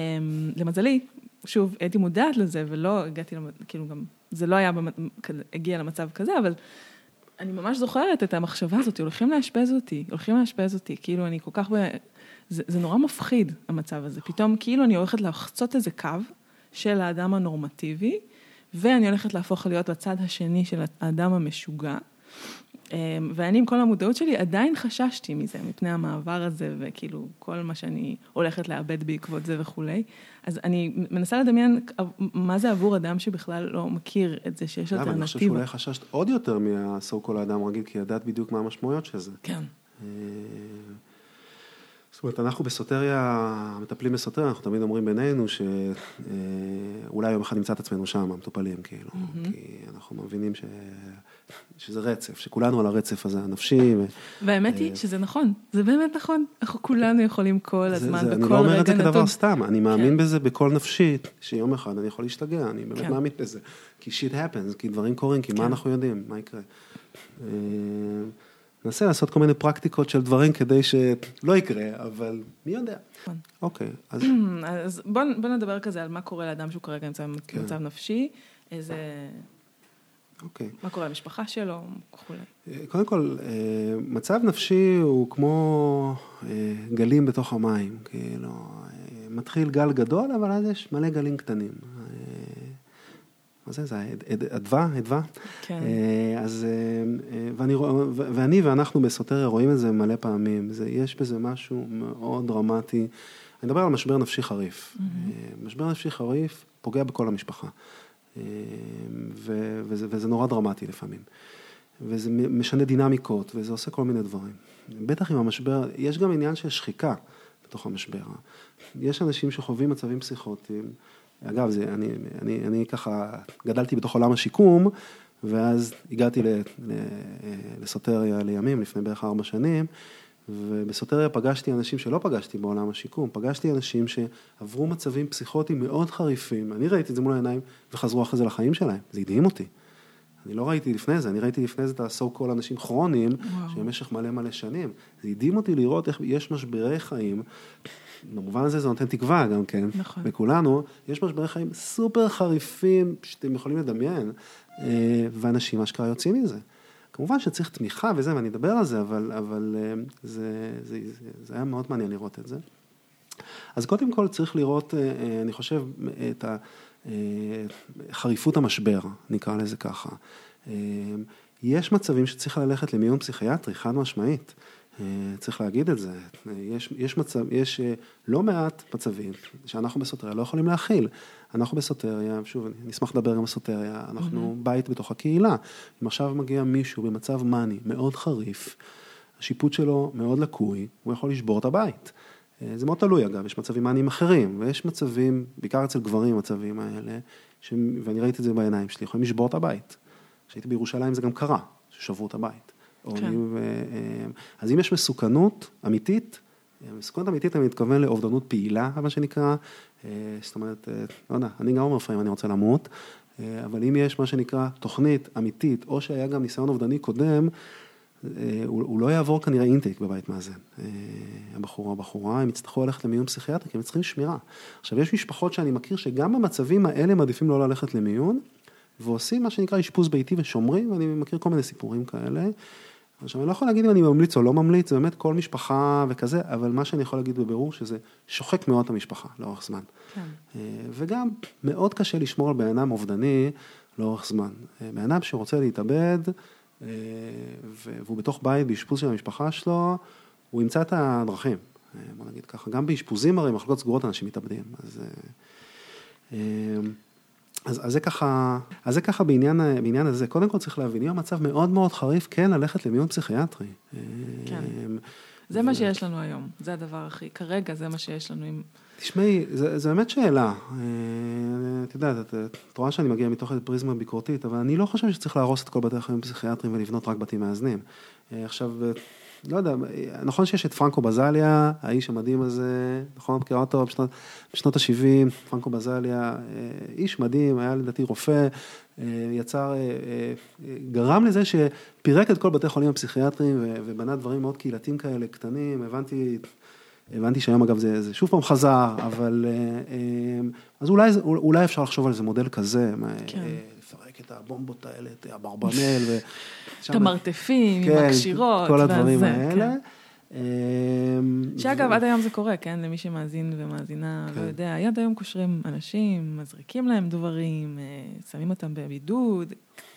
למזלי, שוב, הייתי מודעת לזה, ולא הגעתי, כאילו גם, זה לא היה, הגיע למצב כזה, אבל אני ממש זוכרת את המחשבה הזאת, הולכים לאשפז אותי, הולכים לאשפז אותי, כאילו אני כל כך, ב... זה, זה נורא מפחיד, המצב הזה. פתאום כאילו אני הולכת לחצות איזה קו של האדם הנורמטיבי, ואני הולכת להפוך להיות בצד השני של האדם המשוגע. אמ, ואני עם כל המודעות שלי עדיין חששתי מזה, מפני המעבר הזה, וכאילו כל מה שאני הולכת לאבד בעקבות זה וכולי. אז אני מנסה לדמיין מה זה עבור אדם שבכלל לא מכיר את זה, שיש אלטרנטיבה. אני חושב שאולי חששת עוד יותר מהסו קול האדם רגיל, כי ידעת בדיוק מה המשמעויות של זה. כן. אה, זאת אומרת, אנחנו בסוטריה, מטפלים בסוטריה, אנחנו תמיד אומרים בינינו שאולי יום אחד נמצא את עצמנו שם, המטופלים, כאילו, mm-hmm. כי אנחנו מבינים ש... שזה רצף, שכולנו על הרצף הזה, הנפשי. והאמת היא אה, שזה נכון, זה באמת נכון, אנחנו כולנו יכולים כל הזמן, זה, בכל רגע נתון. אני לא אומר את זה כדבר סתם, אני מאמין כן. בזה בכל נפשי, שיום אחד אני יכול להשתגע, אני באמת כן. מאמין בזה. כי שיט happens, כי דברים קורים, כי כן. מה אנחנו יודעים, מה יקרה. ננסה לעשות כל מיני פרקטיקות של דברים כדי שלא יקרה, אבל מי יודע. נכון. אוקיי, אז... אז בוא, בוא נדבר כזה על מה קורה לאדם שהוא כרגע נמצא במצב כן. נפשי, איזה... אוקיי. מה קורה למשפחה שלו וכולי. אה, קודם כל, אה, מצב נפשי הוא כמו אה, גלים בתוך המים, כאילו, מתחיל גל גדול, אבל אז יש מלא גלים קטנים. מה זה, זה אדווה, אדווה? כן. אז, ואני, ואני ואנחנו בסוטריה רואים את זה מלא פעמים, זה, יש בזה משהו מאוד דרמטי. אני מדבר על משבר נפשי חריף. Mm-hmm. משבר נפשי חריף פוגע בכל המשפחה. ו, וזה, וזה נורא דרמטי לפעמים. וזה משנה דינמיקות, וזה עושה כל מיני דברים. בטח עם המשבר, יש גם עניין של שחיקה בתוך המשבר. יש אנשים שחווים מצבים פסיכוטיים, אגב, זה, אני, אני, אני ככה גדלתי בתוך עולם השיקום, ואז הגעתי לסוטריה לימים, לפני בערך ארבע שנים, ובסוטריה פגשתי אנשים שלא פגשתי בעולם השיקום, פגשתי אנשים שעברו מצבים פסיכוטיים מאוד חריפים, אני ראיתי את זה מול העיניים וחזרו אחרי זה לחיים שלהם, זה הדהים אותי. אני לא ראיתי לפני זה, אני ראיתי לפני זה את ה-so called אנשים כרוניים, שבמשך מלא מלא שנים. זה הדהים אותי לראות איך יש משברי חיים, במובן הזה זה נותן תקווה גם כן, נכון. לכולנו, יש משברי חיים סופר חריפים שאתם יכולים לדמיין, אה, ואנשים אשכרה יוצאים מזה. כמובן שצריך תמיכה וזה, ואני אדבר על זה, אבל, אבל אה, זה, זה, זה, זה היה מאוד מעניין לראות את זה. אז קודם כל צריך לראות, אה, אני חושב, את חריפות המשבר, נקרא לזה ככה. יש מצבים שצריך ללכת למיון פסיכיאטרי, חד משמעית. צריך להגיד את זה. יש, יש, מצב, יש לא מעט מצבים שאנחנו בסוטריה לא יכולים להכיל. אנחנו בסוטריה, שוב, אני אשמח לדבר גם על סוטריה, אנחנו mm-hmm. בית בתוך הקהילה. אם עכשיו מגיע מישהו במצב מאני מאוד חריף, השיפוט שלו מאוד לקוי, הוא יכול לשבור את הבית. אה, זה מאוד תלוי אגב, יש מצבים מאניים אחרים, ויש מצבים, בעיקר אצל גברים המצבים האלה, ש... ואני ראיתי את זה בעיניים שלי, יכולים לשבור את הבית. כשהייתי בירושלים זה גם קרה, ששברו את הבית. כן. ו... אה, אז אם יש מסוכנות אמיתית, מסוכנות אמיתית, אני מתכוון לאובדנות פעילה, מה שנקרא, אה, זאת אומרת, אה, לא יודע, אני גם אומר לפעמים אני רוצה למות, אה, אבל אם יש מה שנקרא תוכנית אמיתית, או שהיה גם ניסיון אובדני קודם, הוא, הוא לא יעבור כנראה אינטייק בבית מאזן. הבחור או הבחורה, הם יצטרכו ללכת למיון פסיכיאטרי, כי הם צריכים שמירה. עכשיו, יש משפחות שאני מכיר שגם במצבים האלה מעדיפים לא ללכת למיון, ועושים מה שנקרא אשפוז ביתי ושומרים, ואני מכיר כל מיני סיפורים כאלה. עכשיו, אני לא יכול להגיד אם אני ממליץ או לא ממליץ, זה באמת כל משפחה וכזה, אבל מה שאני יכול להגיד בבירור, שזה שוחק מאוד את המשפחה לאורך זמן. כן. אה, וגם מאוד קשה לשמור על בן אדם אובדני לאורך זמן. אה, בן אדם שרוצה להתאבד, אה, והוא בתוך בית באשפוז של המשפחה שלו, הוא ימצא את הדרכים, בוא נגיד ככה. גם באשפוזים הרי, מחלקות סגורות אנשים מתאבדים. אז... אז, אז זה ככה, אז זה ככה בעניין, בעניין הזה. קודם כל צריך להבין, אם המצב מאוד מאוד חריף, כן ללכת למיון פסיכיאטרי. כן. אמ, זה מה שיש לנו היום, זה הדבר הכי, כרגע זה מה שיש לנו עם... תשמעי, זו באמת שאלה. אה, את יודעת, את רואה שאני מגיע מתוך פריזמה ביקורתית, אבל אני לא חושב שצריך להרוס את כל בתי החולים הפסיכיאטריים ולבנות רק בתים מאזנים. אה, עכשיו, לא יודע, נכון שיש את פרנקו בזליה, האיש המדהים הזה, נכון, מכירה אותו בשנות, בשנות ה-70, פרנקו בזליה, אה, איש מדהים, היה לדעתי רופא, אה, יצר, אה, גרם לזה שפירק את כל בתי החולים הפסיכיאטריים ובנה דברים מאוד קהילתיים כאלה, קטנים, הבנתי, הבנתי שהיום אגב זה, זה שוב פעם חזר, אבל אז אולי, אולי אפשר לחשוב על איזה מודל כזה. כן. לפרק את הבומבות האלה, את אברבנל. ו... את המרתפים, עם כן, הקשירות. כל הדברים האלה. כן. אמ, שאגב, עד היום זה קורה, כן? למי שמאזין ומאזינה, לא כן. יודע, עד היום קושרים אנשים, מזריקים להם דברים, אה, שמים אותם בבידוד,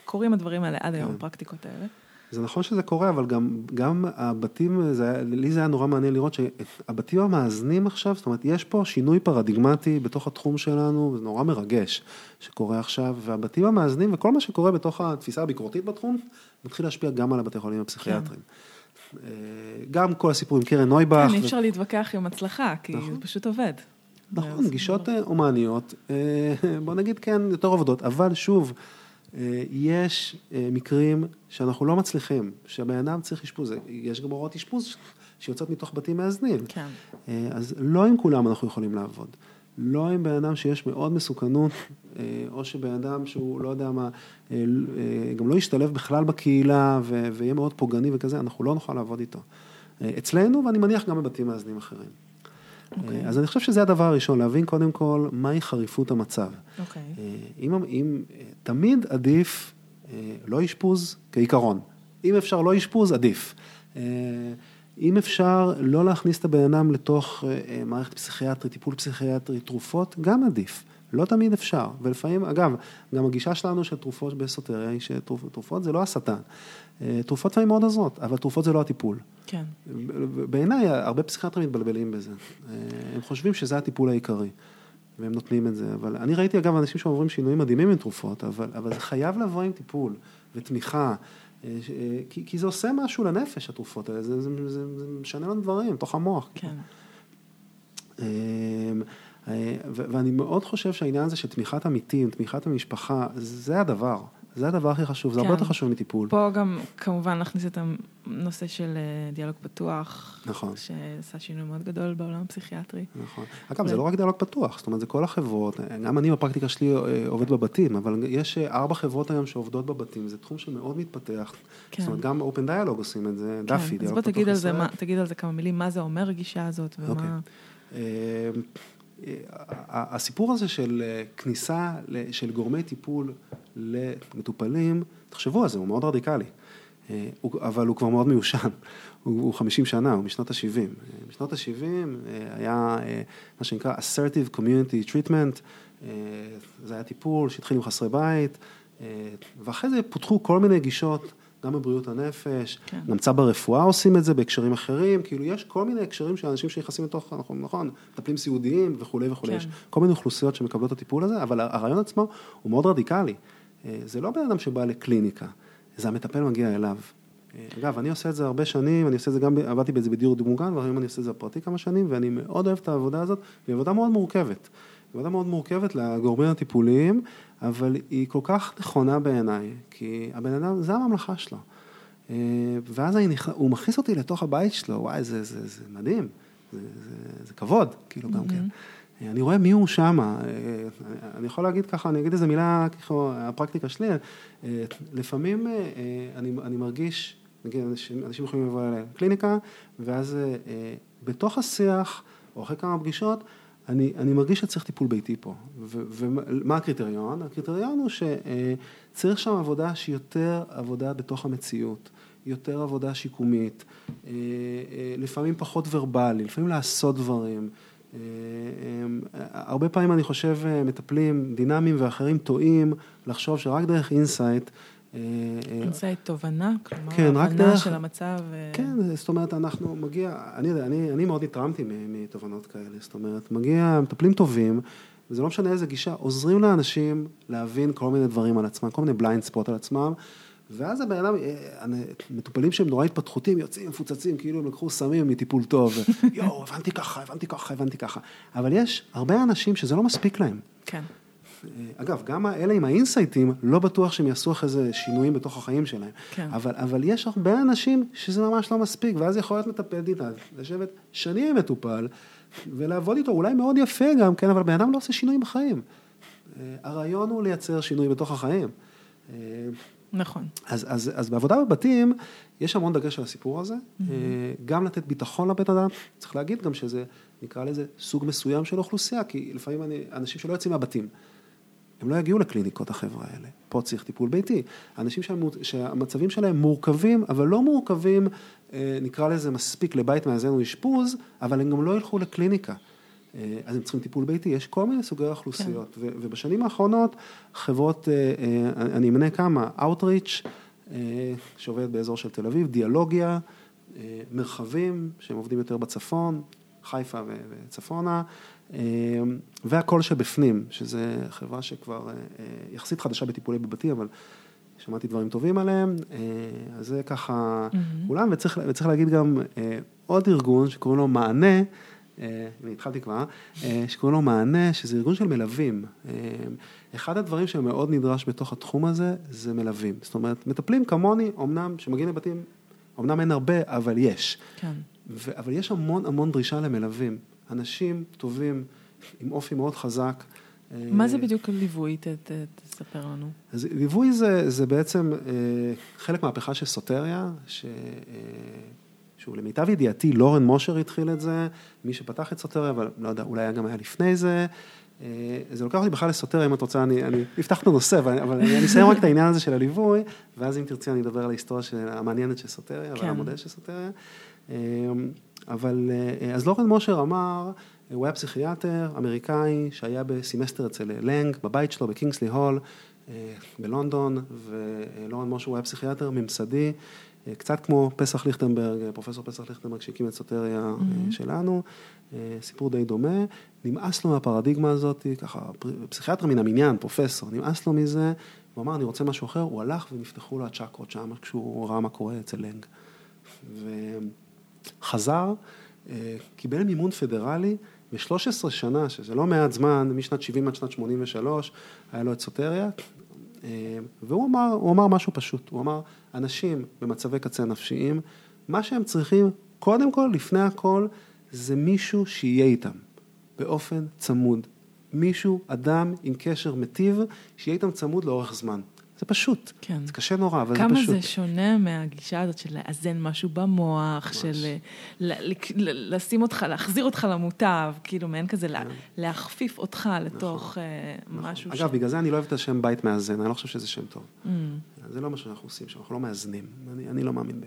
קורים הדברים האלה עד היום, הפרקטיקות האלה. זה נכון שזה קורה, אבל גם, גם הבתים, זה, לי זה היה נורא מעניין לראות שהבתים המאזנים עכשיו, זאת אומרת, יש פה שינוי פרדיגמטי בתוך התחום שלנו, זה נורא מרגש שקורה עכשיו, והבתים המאזנים וכל מה שקורה בתוך התפיסה הביקורתית בתחום, מתחיל להשפיע גם על הבתי חולים הפסיכיאטריים. אה, גם כל הסיפור עם קרן נויבך. כן, אי ו- אפשר להתווכח עם הצלחה, כי נכון. זה פשוט עובד. נכון, גישות אה, הומניות, אה, בוא נגיד כן, יותר עובדות, אבל שוב, יש אה, מקרים שאנחנו לא מצליחים, שהבן אדם צריך אשפוז, יש גם הוראות אשפוז שיוצאות מתוך בתים מאזנים. כן. אה, אז לא עם כולם אנחנו יכולים לעבוד. לא עם בן אדם שיש מאוד מסוכנות, אה, או שבן אדם שהוא לא יודע מה, אה, אה, גם לא ישתלב בכלל בקהילה ויהיה מאוד פוגעני וכזה, אנחנו לא נוכל לעבוד איתו. אה, אצלנו, ואני מניח גם בבתים מאזנים אחרים. אוקיי. אז אני חושב שזה הדבר הראשון, להבין קודם כל מהי חריפות המצב. אוקיי. אה, אם, אם, אה, תמיד עדיף אה, לא אשפוז כעיקרון. אם אפשר לא אשפוז, עדיף. אם אפשר לא להכניס את הבן אדם לתוך מערכת פסיכיאטרית, טיפול פסיכיאטרי, תרופות, גם עדיף. לא תמיד אפשר. ולפעמים, אגב, גם הגישה שלנו של תרופות באסוטריה היא שתרופות זה לא השטן. אה, תרופות לפעמים מאוד עוזרות, אבל תרופות זה לא הטיפול. כן. בעיניי, הרבה פסיכיאטרים מתבלבלים בזה. אה, הם חושבים שזה הטיפול העיקרי, והם נותנים את זה. אבל אני ראיתי, אגב, אנשים שעוברים שינויים מדהימים עם תרופות, אבל, אבל זה חייב לבוא עם טיפול ותמיכה, אה, כי, כי זה עושה משהו לנפש, התרופות האלה, זה, זה, זה, זה משנה לנו דברים, תוך המוח. כן. אה, אה, ו- ואני מאוד חושב שהעניין הזה של תמיכת עמיתים, תמיכת המשפחה, זה הדבר. זה הדבר הכי חשוב, זה הרבה כן. יותר חשוב מטיפול. פה גם כמובן להכניס את הנושא של אה, דיאלוג פתוח. נכון. שעשה שינוי מאוד גדול בעולם הפסיכיאטרי. נכון. אגב, זה לא רק דיאלוג פתוח, זאת אומרת, זה כל החברות, גם אני בפרקטיקה שלי אה, עובד בבתים, אבל יש אה, ארבע חברות היום שעובדות בבתים, זה תחום שמאוד מתפתח. כן. זאת אומרת, גם אופן דיאלוג עושים את זה, דאפי, כן, אז דיאלוג בוא פתוח תגיד על, זה. מה, תגיד על זה כמה מילים, מה זה אומר הגישה הזאת, ומה... אוקיי. אה, אה, הסיפור הזה של אה, כניסה של גורמי טיפול למטופלים, תחשבו על זה, הוא מאוד רדיקלי, אה, אבל הוא כבר מאוד מיושן, הוא הוא 50 שנה, הוא משנות ה-70. בשנות ה-70 היה אה, מה שנקרא assertive community treatment, אה, זה היה טיפול שהתחיל עם חסרי בית, אה, ואחרי זה פותחו כל מיני גישות. גם בבריאות הנפש, כן. גם צבא רפואה עושים את זה בהקשרים אחרים, כאילו יש כל מיני הקשרים של אנשים שנכנסים לתוך, נכון, נכון, מטפלים סיעודיים וכולי וכולי, כן. יש כל מיני אוכלוסיות שמקבלות את הטיפול הזה, אבל הרעיון עצמו הוא מאוד רדיקלי. אה, זה לא בן אדם שבא לקליניקה, זה המטפל מגיע אליו. אה, אגב, אני עושה את זה הרבה שנים, אני עושה את זה גם, עבדתי בזה בדיור מוגן, והיום אני עושה את זה בפרטי כמה שנים, ואני מאוד אוהב את העבודה הזאת, והיא עבודה מאוד מורכבת. היא עבודה מאוד מורכבת לגורמים הטיפוליים, אבל היא כל כך נכונה בעיניי, כי הבן אדם, זה הממלכה שלו. אה, ואז אני נכ... הוא מכניס אותי לתוך הבית שלו, וואי, זה, זה, זה מדהים, זה, זה, זה כבוד, כאילו גם כן. אה, אני רואה מי הוא שם, אני יכול להגיד ככה, אני אגיד איזה מילה, ככה, הפרקטיקה שלי, אה, לפעמים אה, אה, אני, אני מרגיש, נגיד, אנשים, אנשים יכולים לבוא אליי לקליניקה, ואז אה, אה, בתוך השיח, או אחרי כמה פגישות, אני, אני מרגיש שצריך טיפול ביתי פה. ומה הקריטריון? הקריטריון הוא שצריך שם עבודה שהיא יותר עבודה בתוך המציאות, יותר עבודה שיקומית, אה, אה, לפעמים פחות ורבלי, לפעמים לעשות דברים. אה, אה, הרבה פעמים אני חושב אה, מטפלים דינמיים ואחרים טועים לחשוב שרק דרך insight insight תובנה, כלומר, כן, הבנה דרך- של המצב. אה, כן, זאת אומרת, אנחנו מגיע, אני יודע, אני, אני מאוד נתרמתי מ- מתובנות כאלה, זאת אומרת, מגיע מטפלים טובים, וזה לא משנה איזה גישה, עוזרים לאנשים להבין כל מיני דברים על עצמם, כל מיני blind spot על עצמם, ואז הבן אדם, אה, מטופלים שהם נורא התפתחותיים, יוצאים מפוצצים, כאילו הם לקחו סמים מטיפול טוב, יואו, הבנתי ככה, הבנתי ככה, הבנתי ככה, אבל יש הרבה אנשים שזה לא מספיק להם. כן. אגב, גם האלה עם האינסייטים, לא בטוח שהם יעשו אחרי זה שינויים בתוך החיים שלהם. כן. אבל, אבל יש הרבה אנשים שזה ממש לא מספיק, ואז יכול להיות מטפל דינה, לשבת שנים עם מטופל, ולעבוד איתו, אולי מאוד יפה גם, כן, אבל בן אדם לא עושה שינויים בחיים. אה, הרעיון הוא לייצר שינוי בתוך החיים. אה, נכון. אז, אז, אז בעבודה בבתים, יש המון דגש על הסיפור הזה, Mm-hmm. אה, גם לתת ביטחון לבן אדם, צריך להגיד גם שזה, נקרא לזה סוג מסוים של אוכלוסייה, כי לפעמים אני, אנשים שלא יוצאים מהבתים, הם לא יגיעו לקליניקות החבר'ה האלה, פה צריך טיפול ביתי. אנשים שהמו- שהמצבים שלהם מורכבים, אבל לא מורכבים, אה, נקרא לזה מספיק לבית מאזן או אשפוז, אבל הם גם לא ילכו לקליניקה. אה, אז הם צריכים טיפול ביתי, יש כל מיני סוגי אוכלוסיות. ו- ובשנים האחרונות חברות, אה, אני אמנה כמה, Outreach, שעובדת באזור של תל אביב, דיאלוגיה, מרחבים שהם עובדים יותר בצפון, חיפה וצפונה, והכל שבפנים, שזה חברה שכבר יחסית חדשה בטיפולי בבתי, אבל שמעתי דברים טובים עליהם, אז זה ככה כולם, mm-hmm. וצריך, וצריך להגיד גם עוד ארגון שקוראים לו מענה, אני התחלתי כבר, שקוראים לו מענה, שזה ארגון של מלווים. אחד הדברים שמאוד נדרש בתוך התחום הזה, זה מלווים. זאת אומרת, מטפלים כמוני, אמנם, שמגיעים לבתים, אמנם אין הרבה, אבל יש. כן. ו- אבל יש המון המון דרישה למלווים. אנשים טובים, עם אופי מאוד חזק. מה זה בדיוק ליווי? ת, ת, תספר לנו. אז ליווי זה, זה בעצם אה, חלק מהפכה של סוטריה, ש... אה, שהוא למיטב ידיעתי, לורן מושר התחיל את זה, מי שפתח את סוטריה, אבל לא יודע, אולי גם היה לפני זה. אה, זה לוקח אותי בכלל לסוטריה, אם את רוצה, אני, אני אפתח את הנושא, אבל, אבל אני אסיים רק את העניין הזה של הליווי, ואז אם תרצי אני אדבר על ההיסטוריה של, המעניינת של סוטריה, כן. ועל המודל של סוטריה. אבל אז לורן מושר אמר, הוא היה פסיכיאטר אמריקאי שהיה בסמסטר אצל לנג, בבית שלו בקינגסלי הול בלונדון, ולורן מושר הוא היה פסיכיאטר ממסדי. קצת כמו פסח ליכטנברג, פרופסור פסח ליכטנברג שהקים את סוטריה mm-hmm. שלנו, סיפור די דומה, נמאס לו מהפרדיגמה הזאת, ככה, פסיכיאטר מן המניין, פרופסור, נמאס לו מזה, הוא אמר, אני רוצה משהו אחר, הוא הלך ונפתחו לו הצ'קרות שם, כשהוא ראה מה קורה אצל לנג. וחזר, קיבל מימון פדרלי, ב-13 שנה, שזה לא מעט זמן, משנת 70 עד שנת 83, היה לו את סוטריה, והוא אמר, אמר משהו פשוט, הוא אמר, אנשים במצבי קצה נפשיים, מה שהם צריכים, קודם כל, לפני הכל, זה מישהו שיהיה איתם, באופן צמוד. מישהו, אדם עם קשר מטיב, שיהיה איתם צמוד לאורך זמן. זה פשוט. כן. זה קשה נורא, אבל זה פשוט. כמה זה שונה מהגישה הזאת של לאזן משהו במוח, ממש. של לשים אותך, להחזיר אותך למוטב, כאילו מעין כזה כן. להכפיף אותך לתוך נכון. אה, נכון. משהו. אגב, ש... בגלל זה אני לא אוהב את השם בית מאזן, אני לא חושב שזה שם טוב. Mm. זה לא מה שאנחנו עושים שם, אנחנו לא מאזנים. אני, אני לא מאמין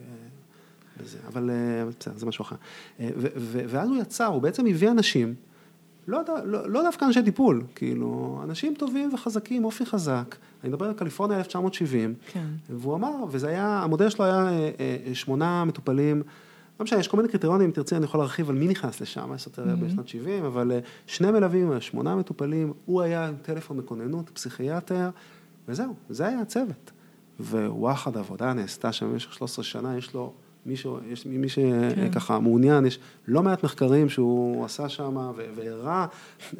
בזה, אבל אה, בסדר, זה משהו אחר. אה, ואז הוא יצר, הוא בעצם הביא אנשים. לא, לא, לא דווקא אנשי טיפול, כאילו, אנשים טובים וחזקים, אופי חזק. אני מדבר על קליפורניה 1970, כן. והוא אמר, וזה היה, המודל שלו היה אה, אה, שמונה מטופלים, לא משנה, יש כל מיני קריטריונים, אם תרצי אני יכול להרחיב על מי נכנס לשם, אסוטריה mm-hmm. בשנת 70, אבל אה, שני מלווים, שמונה מטופלים, הוא היה עם טלפון בכוננות, פסיכיאטר, וזהו, זה היה הצוות. ווואחד עבודה נעשתה שם במשך 13 שנה, יש לו מישהו, יש מי שככה כן. מעוניין, יש לא מעט מחקרים שהוא עשה שם והראה,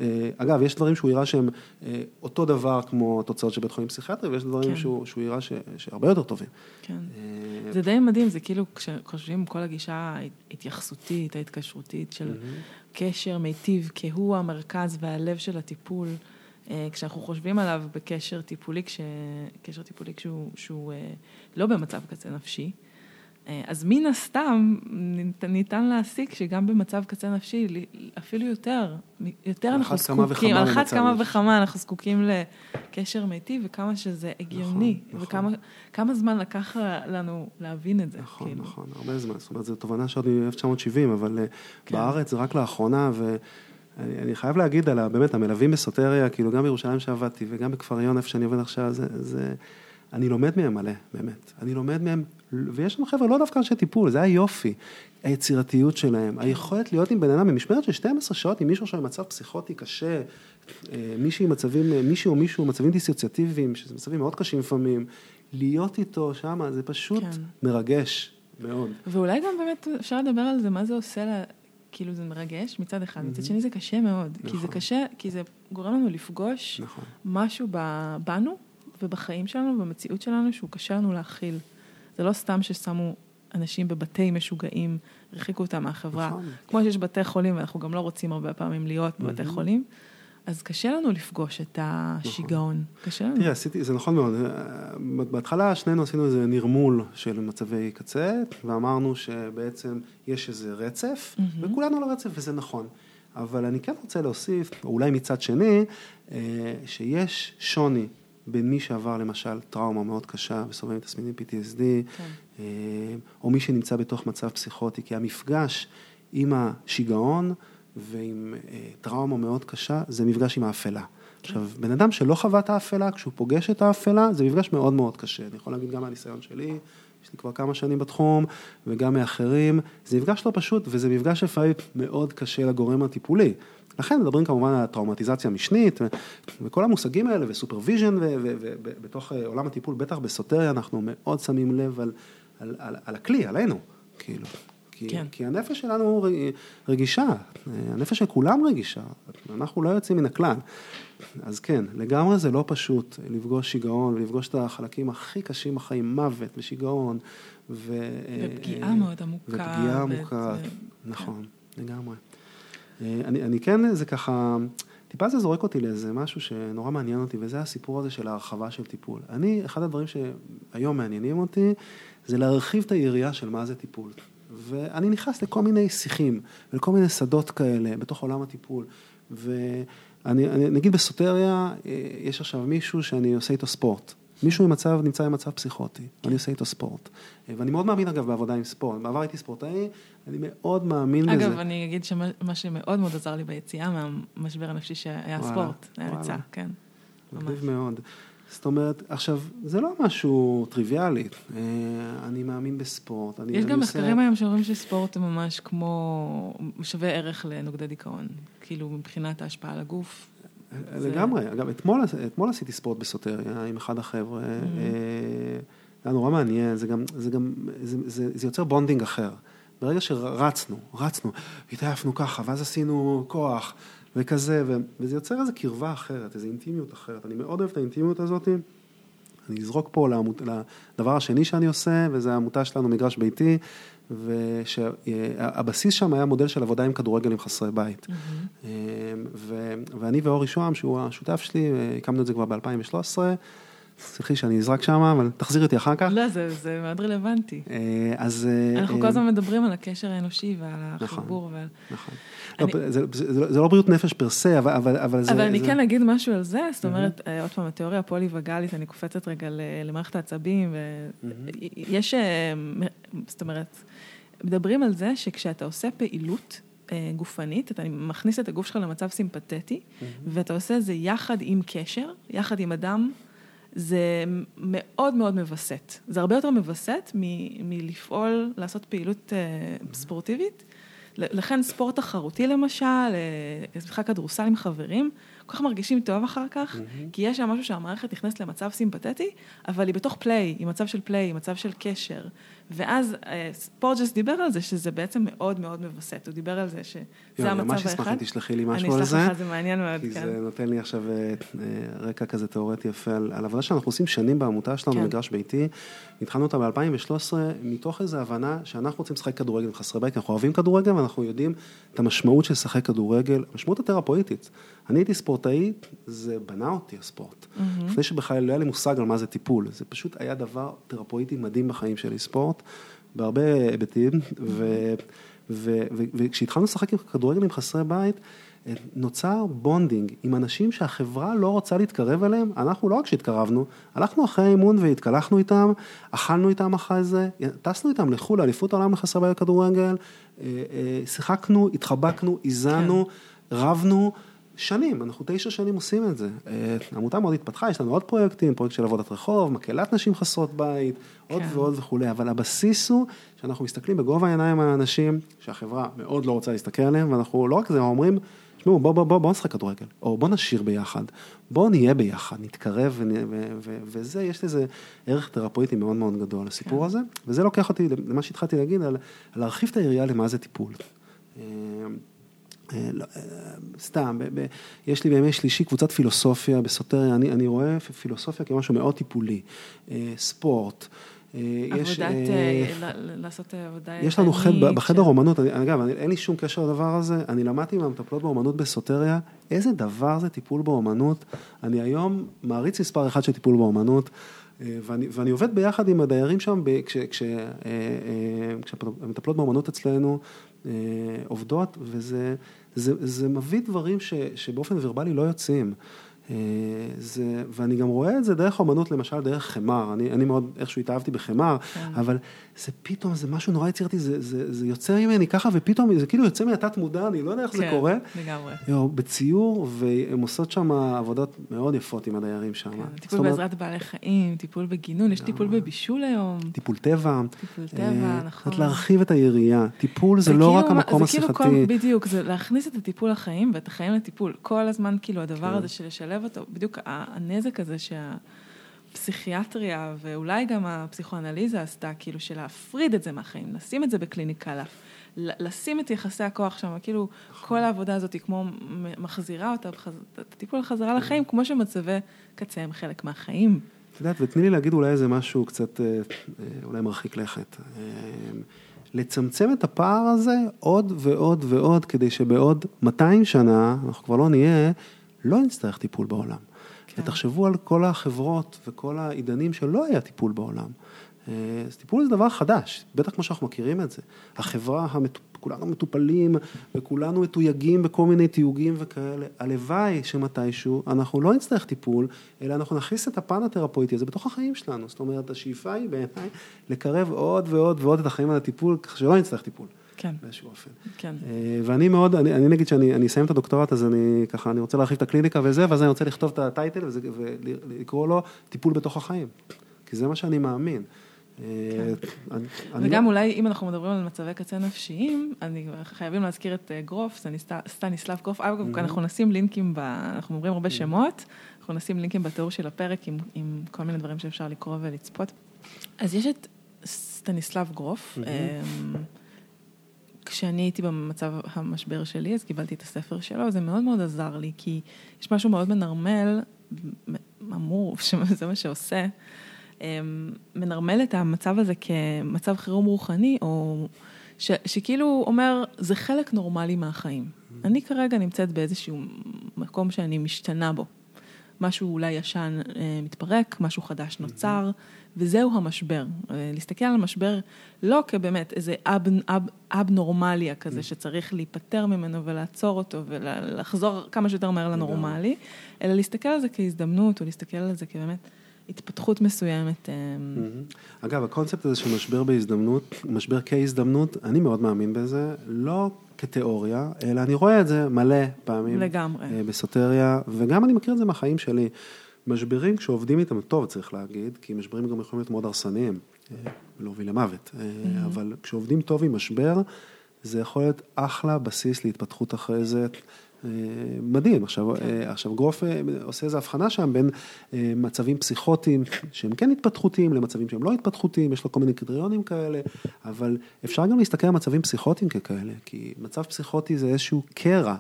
אה, אגב, יש דברים שהוא הראה שהם אה, אותו דבר כמו התוצאות של בית חולים פסיכיאטרי, ויש דברים כן. שהוא, שהוא הראה שהרבה יותר טובים. כן, אה, זה די מדהים, זה כאילו כשחושבים כל הגישה ההתייחסותית, ההתקשרותית של mm-hmm. קשר מיטיב, כהוא המרכז והלב של הטיפול. כשאנחנו חושבים עליו בקשר טיפולי, כש... קשר טיפולי כשהוא שהוא לא במצב קצה נפשי, אז מן הסתם ניתן להסיק שגם במצב קצה נפשי, אפילו יותר, יותר אנחנו זקוקים, על אחת כמה וכמה אנחנו זקוקים לקשר מיטיב וכמה שזה הגיוני, נכון, וכמה נכון. זמן לקח לנו להבין את זה. נכון, כאילו. נכון, הרבה זמן, זאת אומרת, זו תובנה שעוד מ-1970, אבל אה, כן. בארץ רק לאחרונה, ואני חייב להגיד על באמת המלווים בסוטריה, כאילו גם בירושלים שעבדתי וגם בכפר איפה שאני עובד עכשיו, זה... זה אני לומד מהם מלא, באמת. אני לומד מהם, ויש לנו חבר'ה לא דווקא אנשי טיפול, זה היופי. היצירתיות שלהם, היכולת להיות עם בן אדם במשמרת של 12 שעות עם מישהו עכשיו במצב פסיכוטי קשה, אה, מישהי מצבים, אה, מישהו או מישהו מצבים דיסוציאטיביים, שזה מצבים מאוד קשים לפעמים, להיות איתו שם, זה פשוט כן. מרגש מאוד. ואולי גם באמת אפשר לדבר על זה, מה זה עושה לה... כאילו זה מרגש מצד אחד, מצד שני זה קשה מאוד, נכון. כי זה נכון. קשה, כי זה גורם לנו לפגוש נכון. משהו בנו, ובחיים שלנו ובמציאות שלנו שהוא קשה לנו להכיל. זה לא סתם ששמו אנשים בבתי משוגעים, הרחיקו אותם מהחברה. נכון. כמו שיש בתי חולים, ואנחנו גם לא רוצים הרבה פעמים להיות בבתי חולים. אז קשה לנו לפגוש את השיגעון, נכון. קשה לנו. תראה, עשיתי, זה נכון מאוד. בהתחלה שנינו עשינו איזה נרמול של מצבי קצה, ואמרנו שבעצם יש איזה רצף, mm-hmm. וכולנו על הרצף, וזה נכון. אבל אני כן רוצה להוסיף, או אולי מצד שני, אה, שיש שוני בין מי שעבר למשל טראומה מאוד קשה וסובל מתסמינים PTSD, כן. אה, או מי שנמצא בתוך מצב פסיכוטי, כי המפגש עם השיגעון ועם אה, טראומה מאוד קשה, זה מפגש עם האפלה. עכשיו, בן אדם שלא חווה את האפלה, כשהוא פוגש את האפלה, זה מפגש מאוד מאוד קשה. אני יכול להגיד גם מהניסיון שלי, יש לי כבר כמה שנים בתחום, וגם מאחרים, זה מפגש לא פשוט, וזה מפגש לפעמים מאוד קשה לגורם הטיפולי. לכן מדברים כמובן על טראומטיזציה משנית, וכל המושגים האלה, ו supervision, ובתוך אה, עולם הטיפול, בטח בסוטריה, אנחנו מאוד שמים לב על, על, על, על הכלי, עלינו, כאילו. כי, כן. כי הנפש שלנו רגישה, הנפש של כולם רגישה, אנחנו לא יוצאים מן הכלל. אז כן, לגמרי זה לא פשוט לפגוש שיגעון ולפגוש את החלקים הכי קשים בחיים, מוות ושיגעון. ו... ופגיעה מאוד עמוקה. ופגיעה עמוקה, ו... נכון, כן. לגמרי. אה, אני, אני כן, זה ככה, טיפה זה זורק אותי לאיזה משהו שנורא מעניין אותי, וזה הסיפור הזה של ההרחבה של טיפול. אני, אחד הדברים שהיום מעניינים אותי, זה להרחיב את היריעה של מה זה טיפול. ואני נכנס לכל מיני שיחים, ולכל מיני שדות כאלה, בתוך עולם הטיפול. ואני, אני, נגיד בסוטריה, אה, יש עכשיו מישהו שאני עושה איתו ספורט. מישהו במצב, נמצא במצב פסיכוטי, ואני עושה איתו ספורט. ואני מאוד מאמין, אגב, בעבודה עם ספורט. בעבר הייתי ספורטאי, אני מאוד מאמין אגב, בזה. אגב, אני אגיד שמה שמאוד מאוד עזר לי ביציאה מהמשבר הנפשי שהיה וואלה, ספורט, היה ריצה, כן. מגניב מאוד. זאת אומרת, עכשיו, זה לא משהו טריוויאלי, אה, אני מאמין בספורט. אני, יש אני גם מחקרים היום שאומרים שספורט הוא ממש כמו, שווה ערך לנוגדי דיכאון, כאילו מבחינת ההשפעה על הגוף. לגמרי, אגב, אתמול, אתמול עשיתי ספורט בסוטריה עם אחד החבר'ה, mm-hmm. אה, זה היה נורא מעניין, זה גם, זה גם, זה, זה, זה יוצר bonding אחר. ברגע שרצנו, רצנו, התעייפנו ככה, ואז עשינו כוח, וכזה, וזה יוצר איזו קרבה אחרת, איזו אינטימיות אחרת. אני מאוד אוהב את האינטימיות הזאת. אני אזרוק פה לעמות, לדבר השני שאני עושה, וזה העמותה שלנו, מגרש ביתי, והבסיס שם היה מודל של עבודה עם כדורגל עם חסרי בית. Mm-hmm. ו, ואני ואורי שוהם, שהוא השותף שלי, הקמנו את זה כבר ב-2013. סלחי שאני אזרק שם, אבל תחזירי אותי אחר כך. לא, זה, זה מאוד רלוונטי. אה, אז... אנחנו כל הזמן מדברים על הקשר האנושי ועל החיבור. נכון, ועל... נכון. אני... לא, זה, זה, זה, זה לא בריאות נפש פר סה, אבל, אבל, אבל זה... אבל אני זה... כן אגיד משהו על זה, זאת אומרת, mm-hmm. עוד פעם, התיאוריה הפוליווגלית, אני קופצת רגע למערכת העצבים, ויש, mm-hmm. זאת אומרת, מדברים על זה שכשאתה עושה פעילות, גופנית, אתה מכניס את הגוף שלך למצב סימפתטי, mm-hmm. ואתה עושה את זה יחד עם קשר, יחד עם אדם זה מאוד מאוד מווסת. זה הרבה יותר מווסת מ- מלפעול, לעשות פעילות uh, ספורטיבית. לכן ספורט תחרותי למשל, משחק כדורסל עם חברים, כל כך מרגישים טוב אחר כך, mm-hmm. כי יש שם משהו שהמערכת נכנסת למצב סימפתטי, אבל היא בתוך פליי, היא מצב של פליי, היא מצב של קשר. ואז פורג'ס אה, דיבר על זה, שזה בעצם מאוד מאוד מווסת, הוא דיבר על זה שזה המצב האחד. ממש אשמח אם תשלחי לי משהו על זה. אני אשלח לך, זה מעניין מאוד, כי כן. כי זה נותן לי עכשיו אה, אה, רקע כזה תיאורטי יפה על, על עבודה שאנחנו עושים שנים בעמותה שלנו, כן. מגרש ביתי. התחלנו אותה ב-2013, מתוך איזו הבנה שאנחנו רוצים לשחק כדורגל עם חסרי בית, אנחנו אוהבים כדורגל ואנחנו יודעים את המשמעות של לשחק כדורגל, המשמעות התרפואיטית. אני הייתי ספורטאי, זה בנה אותי הספורט. Mm-hmm. לפני שבכלל לא היה לי מושג על מה זה טיפול, זה פשוט היה דבר תרפואיטי מדהים בחיים שלי, ספורט, בהרבה היבטים, וכשהתחלנו לשחק עם כדורגל עם חסרי בית, נוצר bonding עם אנשים שהחברה לא רוצה להתקרב אליהם, אנחנו לא רק שהתקרבנו, הלכנו אחרי האימון והתקלחנו איתם, אכלנו איתם אחרי זה, טסנו איתם לחו"ל, לאליפות העולם לחסרי בית כדורגל, אה, אה, שיחקנו, התחבקנו, איזנו, כן. רבנו. שנים, אנחנו תשע שנים עושים את זה. אה, העמותה מאוד התפתחה, יש לנו עוד פרויקטים, פרויקט של עבודת רחוב, מקהלת נשים חסרות בית, עוד כן. ועוד וכולי, אבל הבסיס הוא שאנחנו מסתכלים בגובה העיניים על אנשים שהחברה מאוד לא רוצה להסתכל עליהם, ואנחנו לא רק זה, אומרים, תשמעו, בוא, בוא, בוא, בוא נשחק כדורגל, או בוא נשיר ביחד, בוא נהיה ביחד, נתקרב, ו, ו, ו, וזה, יש לזה ערך תרפויטי מאוד מאוד גדול, הסיפור כן. הזה, וזה לוקח אותי למה שהתחלתי להגיד, על להרחיב את היריעה למה זה טיפול. אה, אה, לא, אה, סתם, יש לי בימי שלישי קבוצת פילוסופיה בסוטריה, אני, אני רואה פילוסופיה כמשהו מאוד טיפולי, ספורט. יש, עבודת, לעשות עבודה... יש לנו חד, בחדר אומנות, אגב, אין לי שום קשר לדבר הזה, אני למדתי עם המטפלות באומנות בסוטריה, איזה דבר זה טיפול באומנות, אני היום מעריץ מספר אחד של טיפול באומנות, ואני, ואני עובד ביחד עם הדיירים שם, כשהמטפלות באומנות אצלנו עובדות, וזה זה, זה מביא דברים ש, שבאופן ורבלי לא יוצאים. אה, זה, ואני גם רואה את זה דרך אומנות, למשל דרך חמר, אני, אני מאוד איכשהו התאהבתי בחמר, כן. אבל זה פתאום, זה משהו נורא יצירתי, זה, זה, זה יוצא ממני ככה, ופתאום זה כאילו יוצא מהתת מודע, אני לא יודע איך כן, זה קורה. כן, לגמרי. בציור, והן עושות שם עבודות מאוד יפות עם הדיירים שם. כן, טיפול אומרת, בעזרת בעלי חיים, טיפול בגינון, יש טיפול בבישול היום. טיפול טבע. טיפול טבע, אה, נכון. להרחיב את היריעה, טיפול זה, זה לא כאילו, רק המקום השיחתי. זה כאילו כל, בדיוק, זה להכניס את הטיפול לחיים ואת החיים לטיפול. כל הזמן, כאילו, הדבר כן. הזה של לשלב אותו, בדיוק הנזק הזה שהפסיכיאטריה ואולי גם הפסיכואנליזה עשתה, כאילו של להפריד את זה מהחיים, לשים את זה בקליניקה, לשים את יחסי הכוח שם, כאילו כל העבודה הזאת היא כמו מחזירה אותה, את הטיפול חזרה לחיים, כמו שמצבי קצה הם חלק מהחיים. את יודעת, ותני לי להגיד אולי איזה משהו קצת, אה, אה, אולי מרחיק לכת. אה, לצמצם את הפער הזה עוד ועוד ועוד, כדי שבעוד 200 שנה, אנחנו כבר לא נהיה, לא נצטרך טיפול בעולם. כן. ותחשבו על כל החברות וכל העידנים שלא היה טיפול בעולם. אה, אז טיפול זה דבר חדש, בטח כמו שאנחנו מכירים את זה. החברה, המטופ... כולנו מטופלים וכולנו מתויגים בכל מיני תיוגים וכאלה. הלוואי שמתישהו אנחנו לא נצטרך טיפול, אלא אנחנו נכניס את הפן התרפויטי הזה בתוך החיים שלנו. זאת אומרת, השאיפה היא בעיניי לקרב עוד ועוד ועוד את החיים על הטיפול, כך שלא נצטרך טיפול. כן. באיזשהו אופן. כן. אה, ואני מאוד, אני, אני נגיד שאני אסיים את הדוקטורט, אז אני ככה, אני רוצה להרחיב את הקליניקה וזה, ואז אני רוצה לכתוב את הטייטל וזה, ולקרוא לו טיפול בתוך החיים. כי זה מה שאני מאמין. כן. אה, וגם לא- אולי אם אנחנו מדברים על מצבי קצה נפשיים, אני חייבים להזכיר את אה, גרוף, סטניסלב גרוף, אגב, אנחנו נשים לינקים, אנחנו אומרים הרבה שמות, אנחנו נשים לינקים בתיאור של הפרק עם, עם כל מיני דברים שאפשר לקרוא ולצפות. אז יש את סטניסלב גרוף, כשאני הייתי במצב המשבר שלי, אז קיבלתי את הספר שלו, זה מאוד מאוד עזר לי, כי יש משהו מאוד מנרמל, אמור, שזה מה שעושה, אמ, מנרמל את המצב הזה כמצב חירום רוחני, או ש, שכאילו אומר, זה חלק נורמלי מהחיים. אני כרגע נמצאת באיזשהו מקום שאני משתנה בו. משהו אולי ישן אה, מתפרק, משהו חדש נוצר, וזהו המשבר. אה, להסתכל על המשבר לא כבאמת איזה אב, אב, אב נורמליה כזה שצריך להיפטר ממנו ולעצור אותו ולחזור כמה שיותר מהר לנורמלי, אלא להסתכל על זה כהזדמנות, או להסתכל על זה כבאמת התפתחות מסוימת. אה, אגב, הקונספט הזה של משבר בהזדמנות, משבר כהזדמנות, אני מאוד מאמין בזה, לא כתיאוריה, אלא אני רואה את זה מלא פעמים. לגמרי. אה, בסוטריה, וגם אני מכיר את זה מהחיים שלי. משברים, כשעובדים איתם טוב, צריך להגיד, כי משברים גם יכולים להיות מאוד הרסניים, אה, להוביל למוות, mm-hmm. אבל כשעובדים טוב עם משבר, זה יכול להיות אחלה בסיס להתפתחות אחרי זה. מדהים, עכשיו, כן. עכשיו גרוף עושה איזו הבחנה שם בין מצבים פסיכוטיים שהם כן התפתחותיים למצבים שהם לא התפתחותיים, יש לו כל מיני קריטריונים כאלה, אבל אפשר גם להסתכל על מצבים פסיכוטיים ככאלה, כי מצב פסיכוטי זה איזשהו קרע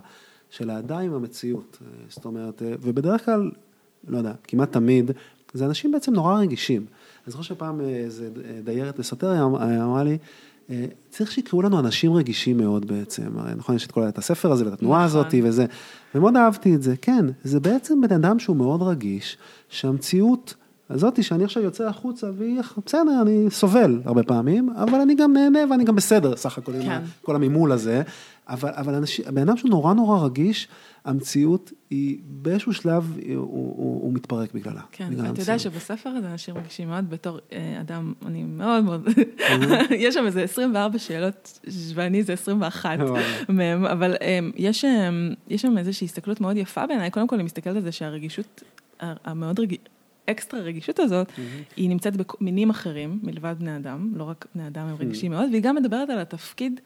של האדם עם המציאות, זאת אומרת, ובדרך כלל, לא יודע, כמעט תמיד, זה אנשים בעצם נורא רגישים. אני זוכר שפעם איזה דיירת בסוטריה אמרה לי, אה, צריך שיקראו לנו אנשים רגישים מאוד בעצם, הרי נכון, יש את כל את הספר הזה ואת התנועה נכון. הזאת וזה, ומאוד אהבתי את זה, כן, זה בעצם בן אדם שהוא מאוד רגיש, שהמציאות הזאתי שאני עכשיו יוצא החוצה והיא, בסדר, אני סובל הרבה פעמים, אבל אני גם נהנה ואני גם בסדר סך הכל כן. עם כל המימול הזה, אבל, אבל אנשים, בן אדם שהוא נורא נורא רגיש, המציאות היא באיזשהו שלב, הוא, הוא, הוא מתפרק בגללה. כן, בגלל ואתה יודע שבספר הזה אנשים מרגישים מאוד בתור אה, אדם, אני מאוד מאוד, יש שם איזה 24 שאלות, ואני זה 21 מהם, אבל אה, יש, אה, יש שם איזושהי הסתכלות מאוד יפה בעיניי, קודם כל אני מסתכלת על זה שהרגישות המאוד רגיש... אקסטרה רגישות הזאת, mm-hmm. היא נמצאת במינים אחרים מלבד בני אדם, לא רק בני אדם הם רגישים mm-hmm. מאוד, והיא גם מדברת על התפקיד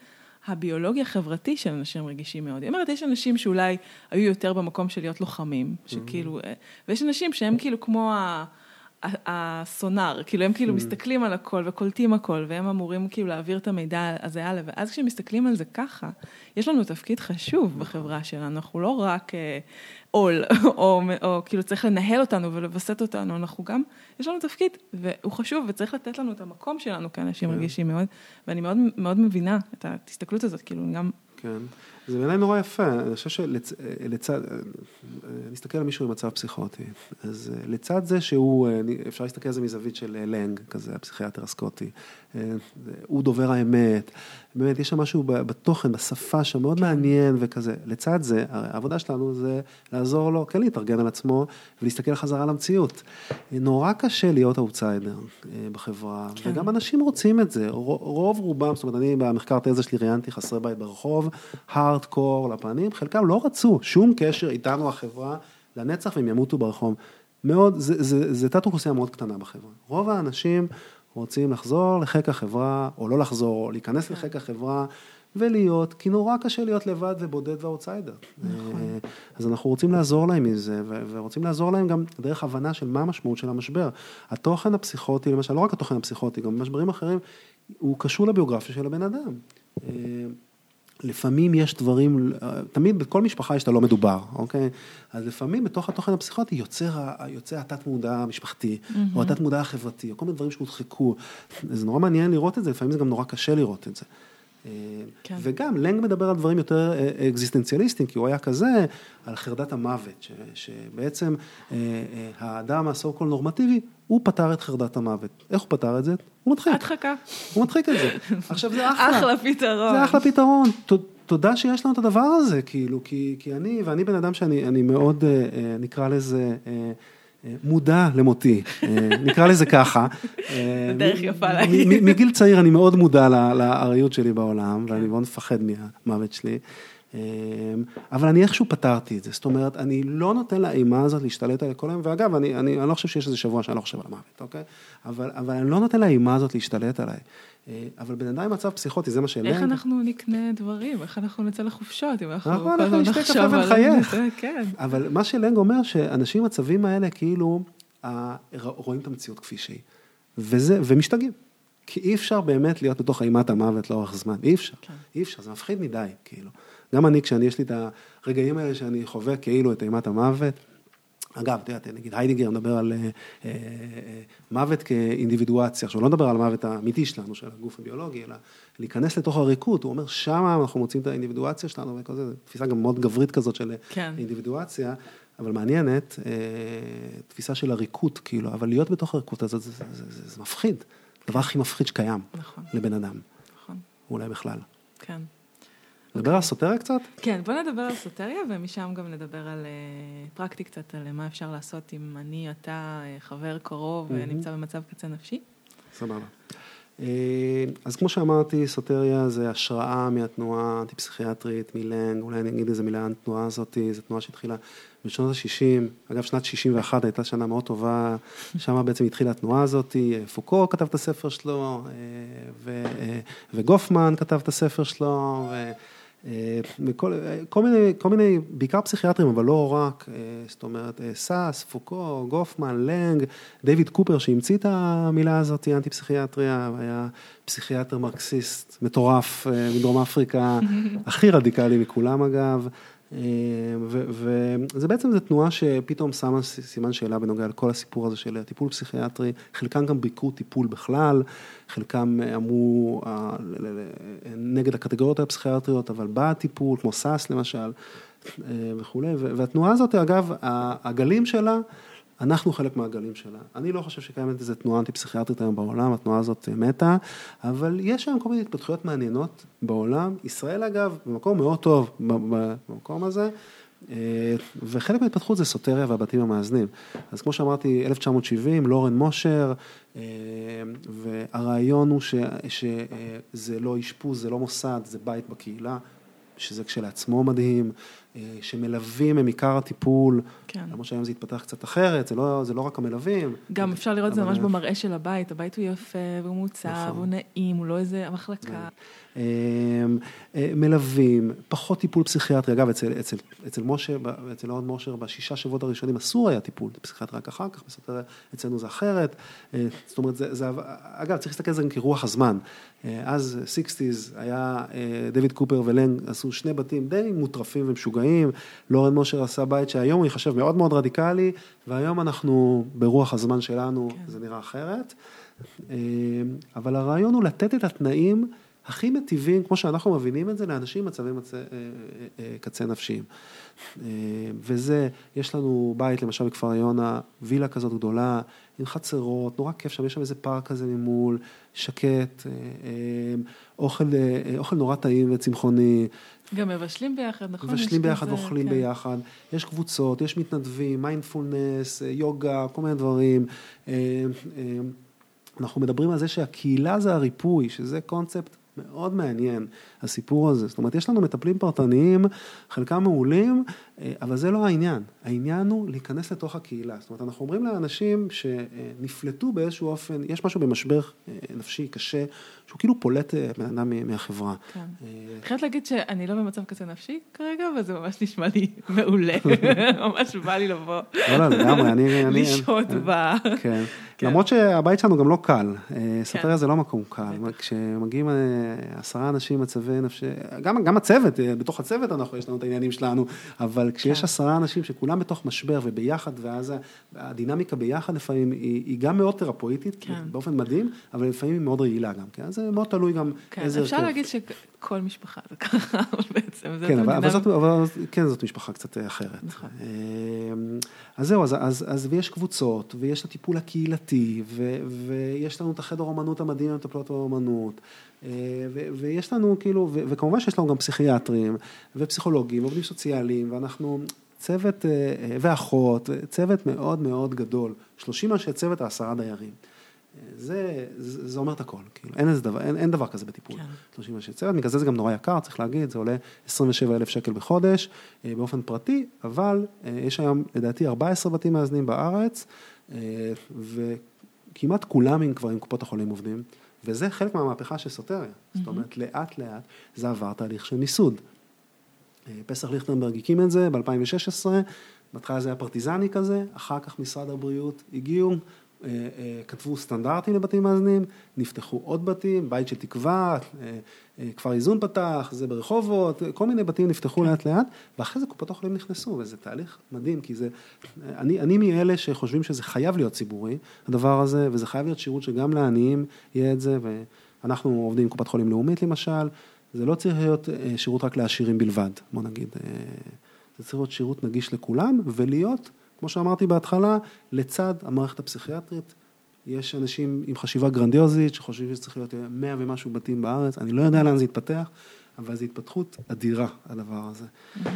הביולוגי החברתי של אנשים רגישים מאוד. היא אומרת, יש אנשים שאולי היו יותר במקום של להיות לוחמים, שכאילו, mm-hmm. ויש אנשים שהם כאילו כמו ה... הסונאר, כאילו הם כאילו mm. מסתכלים על הכל וקולטים הכל, והם אמורים כאילו להעביר את המידע הזה הלאה, ואז כשמסתכלים על זה ככה, יש לנו תפקיד חשוב בחברה שלנו, אנחנו לא רק אה, עול, או, או, או כאילו צריך לנהל אותנו ולווסת אותנו, אנחנו גם, יש לנו תפקיד, והוא חשוב, וצריך לתת לנו את המקום שלנו כאנשים כן. רגישים מאוד, ואני מאוד מאוד מבינה את ההסתכלות הזאת, כאילו גם... כן. זה בעיניי נורא יפה, אני חושב שלצד, נסתכל על מישהו עם מצב פסיכוטי, אז לצד זה שהוא, אפשר להסתכל על זה מזווית של לנג, כזה, הפסיכיאטר הסקוטי, הוא דובר האמת, באמת, יש שם משהו בתוכן, בשפה שמאוד מעניין וכזה. לצד זה, העבודה שלנו זה לעזור לו כן להתארגן על עצמו ולהסתכל חזרה על המציאות. נורא קשה להיות אאוטסיידר בחברה, כן. וגם אנשים רוצים את זה, רוב רובם, זאת אומרת, אני במחקר תזה שלי ראיינתי חסרי בית ברחוב, הארדקור לפנים, חלקם לא רצו שום קשר איתנו החברה לנצח והם ימותו ברחוב. מאוד, זה, זה, זה תת אוכלוסייה מאוד קטנה בחברה. רוב האנשים רוצים לחזור לחיק החברה, או לא לחזור, או להיכנס לחיק החברה, ולהיות, כי נורא קשה להיות לבד ובודד ואוטסיידר. נכון. אז אנחנו רוצים לעזור להם מזה, ורוצים לעזור להם גם דרך הבנה של מה המשמעות של המשבר. התוכן הפסיכוטי, למשל, לא רק התוכן הפסיכוטי, גם משברים אחרים, הוא קשור לביוגרפיה של הבן אדם. לפעמים יש דברים, תמיד בכל משפחה יש את הלא מדובר, אוקיי? אז לפעמים בתוך התוכן הפסיכוטי יוצא, יוצא התת מודע המשפחתי, mm-hmm. או התת מודע החברתי, או כל מיני דברים שהודחקו. זה נורא מעניין לראות את זה, לפעמים זה גם נורא קשה לראות את זה. כן. וגם לנג מדבר על דברים יותר אה, אקזיסטנציאליסטיים, כי הוא היה כזה, על חרדת המוות, ש, שבעצם אה, אה, האדם הסו קול נורמטיבי, הוא פתר את חרדת המוות. איך הוא פתר את זה? הוא מדחיק. הדחקה. הוא מדחיק את זה. עכשיו זה אחלה. אחלה פתרון. זה אחלה פתרון. תודה שיש לנו את הדבר הזה, כאילו, כי, כי אני, ואני בן אדם שאני מאוד, נקרא לזה, מודע למותי, נקרא לזה ככה. זה דרך יפה להגיד. מגיל צעיר אני מאוד מודע לארעיות שלי בעולם, ואני מאוד מפחד מהמוות שלי. אבל אני איכשהו פתרתי את זה, זאת אומרת, אני לא נותן לאימה הזאת להשתלט עלי כל היום, ואגב, אני, אני, אני לא חושב שיש איזה שבוע שאני לא חושב על המוות, אוקיי? אבל, אבל אני לא נותן לאימה הזאת להשתלט עליי. אבל בן אדם עם מצב פסיכוטי, זה מה שאלנג... איך אנחנו נקנה דברים, איך אנחנו נצא לחופשות, אם אנחנו כל הזמן נחשוב על זה, כן. אבל מה שאלנג אומר, שאנשים במצבים האלה, כאילו, רואים את המציאות כפי שהיא. וזה, ומשתגעים. כי אי אפשר באמת להיות בתוך אימת המוות לאורך זמן, אי אפשר, כן. אי אפשר, זה מפחיד מדי, כאילו. גם אני, כשאני, יש לי את הרגעים האלה שאני חווה כאילו את אימת המוות, אגב, את יודעת, נגיד היידיגר מדבר על אה, אה, אה, מוות כאינדיבידואציה, עכשיו לא מדבר על המוות האמיתי שלנו, של הגוף הביולוגי, אלא להיכנס לתוך הריקות, הוא אומר, שמה אנחנו מוצאים את האינדיבידואציה שלנו וכל זה, זו תפיסה גם מאוד גברית כזאת של כן. אינדיבידואציה, אבל מעניינת, תפיסה של הריקות, כאילו, אבל להיות בתוך הריקות הזאת, זה, זה, זה, זה, זה מפחיד, הדבר הכי מפחיד שקיים נכון. לבן אדם, נכון. אולי בכלל. כן. נדבר על סוטריה קצת? כן, בוא נדבר על סוטריה, ומשם גם נדבר על אה, פרקטי קצת, על מה אפשר לעשות אם אני, אתה, אה, חבר קרוב, נמצא במצב קצה נפשי. סבבה. אה, אז כמו שאמרתי, סוטריה זה השראה מהתנועה האנטי-פסיכיאטרית, מלנג, אולי אני אגיד איזה מילה על התנועה הזאת, זו תנועה שהתחילה בשנות ה-60, אגב שנת 61 הייתה שנה מאוד טובה, שם בעצם התחילה התנועה הזאת, פוקו כתב את הספר שלו, ו, וגופמן כתב את הספר שלו, ו... מכל, כל מיני, כל מיני, בעיקר פסיכיאטרים, אבל לא רק, אה, זאת אומרת, אה, סאס, פוקו, גופמן, לנג, דיוויד קופר שהמציא את המילה הזאת, אנטי פסיכיאטריה, היה פסיכיאטר מרקסיסט מטורף אה, מדרום אפריקה, הכי רדיקלי מכולם אגב. וזה בעצם, זו תנועה שפתאום שמה סימן שאלה בנוגע לכל הסיפור הזה של טיפול פסיכיאטרי, חלקם גם ביקרו טיפול בכלל, חלקם אמרו נגד הקטגוריות הפסיכיאטריות, אבל בא טיפול, כמו סאס למשל, וכולי, והתנועה הזאת, אגב, הגלים שלה, אנחנו חלק מהגלים שלה. אני לא חושב שקיימת איזו תנועה אנטי-פסיכיאטרית היום בעולם, התנועה הזאת מתה, אבל יש היום כל מיני התפתחויות מעניינות בעולם. ישראל אגב, במקום מאוד טוב במקום הזה, אה, וחלק מההתפתחות זה סוטריה והבתים המאזנים. אז כמו שאמרתי, 1970, לורן מושר, אה, והרעיון הוא ש, שזה לא אשפוז, זה לא מוסד, זה בית בקהילה, שזה כשלעצמו מדהים. אה, שמלווים הם עיקר הטיפול, כן. למרות שהיום זה התפתח קצת אחרת, זה לא, זה לא רק המלווים. גם אפשר לראות את זה ממש במראה של הבית, הבית הוא יפה והוא מוצב, נכון. הוא נעים, הוא לא איזה מחלקה. כן. אמ, אה, מלווים, פחות טיפול פסיכיאטרי, אגב אצל, אצל, אצל משה, אצל לורן מושר בשישה שבועות הראשונים אסור היה טיפול פסיכיאטרי רק אחר כך, בסדר, אצלנו זה אחרת, אה, זאת אומרת, זה, זה, אגב צריך להסתכל על זה גם כרוח הזמן, אה, the sixties היה דויד קופר ולנג עשו שני בתים די מוטרפים ומשוגעים, לורן מושר עשה בית שהיום הוא ייחשב מאוד מאוד רדיקלי, והיום אנחנו ברוח הזמן שלנו, כן. זה נראה אחרת, אבל הרעיון הוא לתת את התנאים הכי מטיבים, כמו שאנחנו מבינים את זה, לאנשים עם מצבי מצ... קצה נפשיים. וזה, יש לנו בית, למשל בכפר יונה, וילה כזאת גדולה, עם חצרות, נורא כיף שם, יש שם איזה פארק כזה ממול, שקט, אוכל, אוכל נורא טעים וצמחוני. גם מבשלים ביחד, נכון? מבשלים ביחד, אוכלים כן. ביחד, יש קבוצות, יש מתנדבים, מיינדפולנס, יוגה, כל מיני דברים. אנחנו מדברים על זה שהקהילה זה הריפוי, שזה קונספט מאוד מעניין, הסיפור הזה. זאת אומרת, יש לנו מטפלים פרטניים, חלקם מעולים, אה, אבל זה לא העניין. העניין הוא להיכנס לתוך הקהילה. זאת אומרת, אנחנו אומרים לאנשים שנפלטו באיזשהו אופן, יש משהו במשבר אה, נפשי קשה, שהוא כאילו פולט אה, בן אדם מהחברה. כן. אני חייבת להגיד שאני לא במצב כזה נפשי כרגע, וזה ממש נשמע לי מעולה. ממש בא לי לבוא. לא, לא, לגמרי, אני... לשהות ב... כן. כן. למרות שהבית שלנו גם לא קל. ספריה כן. זה לא מקום קל. כשמגיעים עשרה אנשים מצבי נפשי, גם הצוות, בתוך הצוות אנחנו, יש לנו את העניינים שלנו, אבל כשיש כן. עשרה אנשים שכולם בתוך משבר וביחד, ואז הדינמיקה ביחד לפעמים היא גם מאוד תרפואיטית, באופן מדהים, אבל לפעמים היא מאוד רעילה גם, כן? זה מאוד תלוי גם איזה הרכב. אפשר להגיד שכל משפחה זה ככה בעצם, כן, אבל, זאת, אבל כן, זאת משפחה קצת אחרת. נכון. אז זהו, אז, אז, אז ויש קבוצות, ויש את הטיפול הקהילתי, ו, ויש לנו את החדר אומנות המדהים למטפלות באומנות. אה, ויש לנו כאילו, וכמובן שיש לנו גם פסיכיאטרים ופסיכולוגים ועובדים סוציאליים ואנחנו צוות אה, אה, ואחות, צוות מאוד מאוד גדול, 30 אנשי צוות העשרה דיירים. זה, זה, זה אומר את הכל, כאילו, אין, דבר, אין, אין דבר כזה בטיפול. כן. 30 אנשי צוות, בגלל זה זה גם נורא יקר, צריך להגיד, זה עולה 27 אלף שקל בחודש באופן פרטי, אבל יש היום לדעתי 14 בתים מאזנים בארץ, וכמעט כולם עם, כבר עם קופות החולים עובדים. וזה חלק מהמהפכה של סוטריה. Mm-hmm. זאת אומרת, לאט לאט זה עבר תהליך של מיסוד. אה, פסח ליכטנברג הקים את זה ב-2016, בהתחלה זה היה פרטיזני כזה, אחר כך משרד הבריאות הגיעו, אה, אה, כתבו סטנדרטים לבתים מאזנים, נפתחו עוד בתים, בית של תקווה, אה, כפר איזון פתח, זה ברחובות, כל מיני בתים נפתחו כן. לאט לאט, ואחרי זה קופות החולים נכנסו, וזה תהליך מדהים, כי זה, אני, אני מאלה שחושבים שזה חייב להיות ציבורי, הדבר הזה, וזה חייב להיות שירות שגם לעניים יהיה את זה, ואנחנו עובדים עם קופת חולים לאומית למשל, זה לא צריך להיות שירות רק לעשירים בלבד, בוא נגיד, זה צריך להיות שירות נגיש לכולם, ולהיות כמו שאמרתי בהתחלה, לצד המערכת הפסיכיאטרית, יש אנשים עם חשיבה גרנדיוזית שחושבים שצריך להיות מאה ומשהו בתים בארץ, אני לא יודע לאן זה יתפתח, אבל זו התפתחות אדירה, הדבר הזה.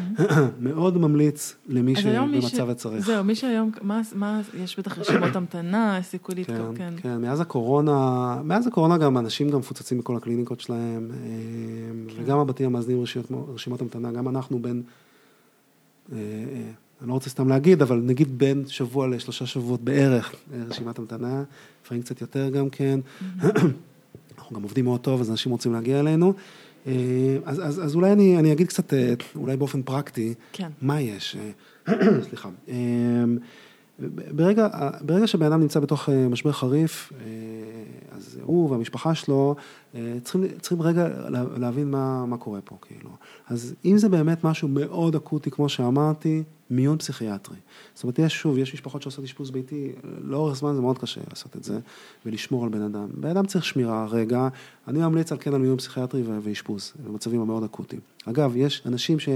מאוד ממליץ למי שבמצב הצריך. זהו, מי שהיום, מה, מה, יש בטח רשימות המתנה, סיכוי להתקבל, כן. כן, מאז הקורונה, מאז הקורונה גם אנשים גם מפוצצים בכל הקליניקות שלהם, אה, כן. וגם הבתים המאזנים רשימות המתנה, גם אנחנו בין... אה, אה, אני לא רוצה סתם להגיד, אבל נגיד בין שבוע לשלושה שבועות בערך רשימת המתנה, לפעמים קצת יותר גם כן. אנחנו גם עובדים מאוד טוב, אז אנשים רוצים להגיע אלינו. אה, אז, אז, אז אולי אני, אני אגיד קצת, אה, אולי באופן פרקטי, כן. מה יש. אה, סליחה. ברגע, ברגע שבן אדם נמצא בתוך משבר חריף, אז הוא והמשפחה שלו צריכים, צריכים רגע להבין מה, מה קורה פה, כאילו. אז אם זה באמת משהו מאוד אקוטי, כמו שאמרתי, מיון פסיכיאטרי. זאת אומרת, יש שוב, יש משפחות שעושות אשפוז ביתי, לאורך זמן זה מאוד קשה לעשות את זה, ולשמור על בן אדם. בן אדם צריך שמירה, רגע, אני ממליץ על כן על מיון פסיכיאטרי ואשפוז, במצבים המאוד אקוטיים. אגב, יש אנשים ש...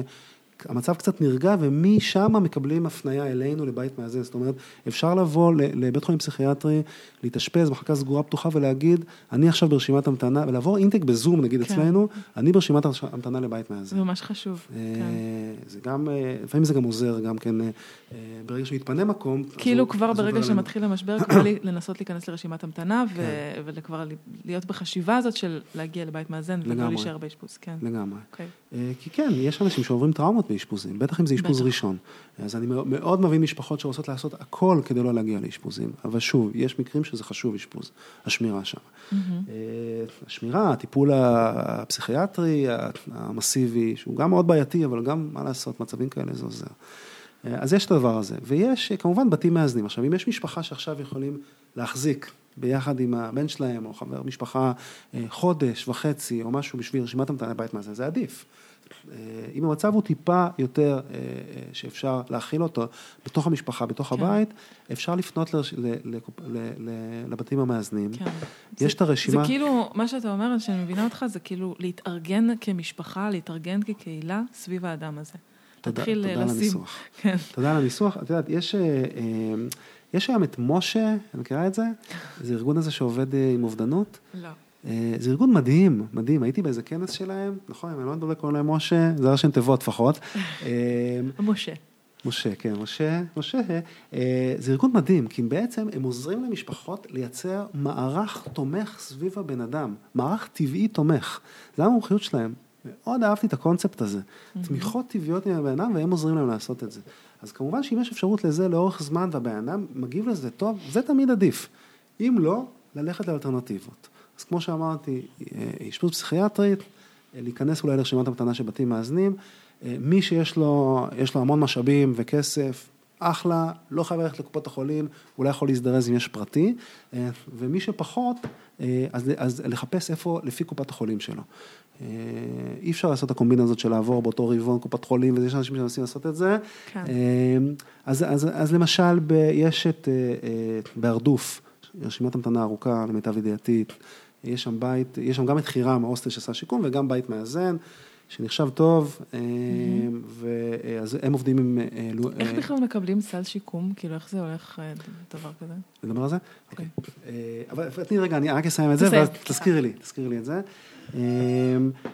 המצב קצת נרגע ומשם מקבלים הפנייה אלינו לבית מאזן, זאת אומרת אפשר לבוא לבית חולים פסיכיאטרי, להתאשפז מחלקה סגורה פתוחה ולהגיד אני עכשיו ברשימת המתנה ולעבור אינטק בזום נגיד כן. אצלנו, אני ברשימת המתנה לבית מאזן. זה ממש חשוב. אה, כן. זה גם, אה, לפעמים זה גם עוזר גם כן, אה, ברגע שמתפנה מקום. כאילו כבר ברגע שמתחיל המשבר כבר לנסות להיכנס לרשימת המתנה כן. וכבר להיות בחשיבה הזאת של להגיע לבית מאזן ולא להישאר באשפוז, כן. לגמרי. אוקיי. כי כן, יש אנשים שעוברים טראומות באשפוזים, בטח אם זה אשפוז ראשון. אז אני מאוד מבין משפחות שרוצות לעשות הכל כדי לא להגיע לאשפוזים, אבל שוב, יש מקרים שזה חשוב אשפוז, השמירה שם. Mm-hmm. השמירה, הטיפול הפסיכיאטרי המסיבי, שהוא גם מאוד בעייתי, אבל גם, מה לעשות, מצבים כאלה זה עוזר. אה, אז יש את הדבר הזה, ויש כמובן בתים מאזנים. עכשיו, אם יש משפחה שעכשיו יכולים להחזיק ביחד עם הבן שלהם, או חבר משפחה, חודש וחצי, או משהו בשביל רשימת המתנה לבית מאזן, זה עדיף. אם המצב הוא טיפה יותר שאפשר להכיל אותו בתוך המשפחה, בתוך כן. הבית, אפשר לפנות ל, ל, ל, ל, לבתים המאזנים. כן. יש זה, את הרשימה... זה כאילו, מה שאתה אומר, שאני מבינה אותך, זה כאילו להתארגן כמשפחה, להתארגן כקהילה סביב האדם הזה. תודה, תתחיל תודה לשים. על הניסוח. כן. תודה על הניסוח. את יודעת, יש, יש היום את משה, אני מכירה את זה? זה ארגון הזה שעובד עם אובדנות. לא. אה, זה ארגון מדהים, מדהים, הייתי באיזה כנס שלהם, נכון, אם אני לא מדבר קוראים להם משה, זה ראשי תיבות לפחות. אה, משה. משה, כן, משה, משה, אה, זה ארגון מדהים, כי בעצם הם עוזרים למשפחות לייצר מערך תומך סביב הבן אדם, מערך טבעי תומך, זה המומחיות שלהם. מאוד אהבתי את הקונספט הזה, תמיכות טבעיות עם הבן אדם והם עוזרים להם לעשות את זה. אז כמובן שאם יש אפשרות לזה לאורך זמן והבן אדם מגיב לזה טוב, זה תמיד עדיף. אם לא, ללכת לאלטרנטיבות. אז כמו שאמרתי, אה, אשפוז פסיכיאטרית, אה, להיכנס אולי לרשימת המתנה של בתים מאזנים, אה, מי שיש לו, לו המון משאבים וכסף, אחלה, לא חייב ללכת לקופות החולים, אולי יכול להזדרז אם יש פרטי, ומי שפחות, אז, אז לחפש איפה לפי קופת החולים שלו. אי אפשר לעשות את הקומבינה הזאת של לעבור באותו רבעון קופת חולים, ויש אנשים שמנסים לעשות את זה. כן. אז, אז, אז למשל, ב, יש את בהרדוף, רשימת המתנה ארוכה, למיטב ידיעתי, יש שם בית, יש שם גם את חירם, ההוסטל שעשה שיקום, וגם בית מאזן, שנחשב טוב, mm-hmm. ואז הם עובדים עם... אה, איך בכלל מקבלים סל שיקום? כאילו, איך זה הולך, דבר כזה? נדבר על זה? אוקיי. אבל תני רגע, אני רק אסיים את זה, ואז תזכירי לי, תזכירי לי את זה.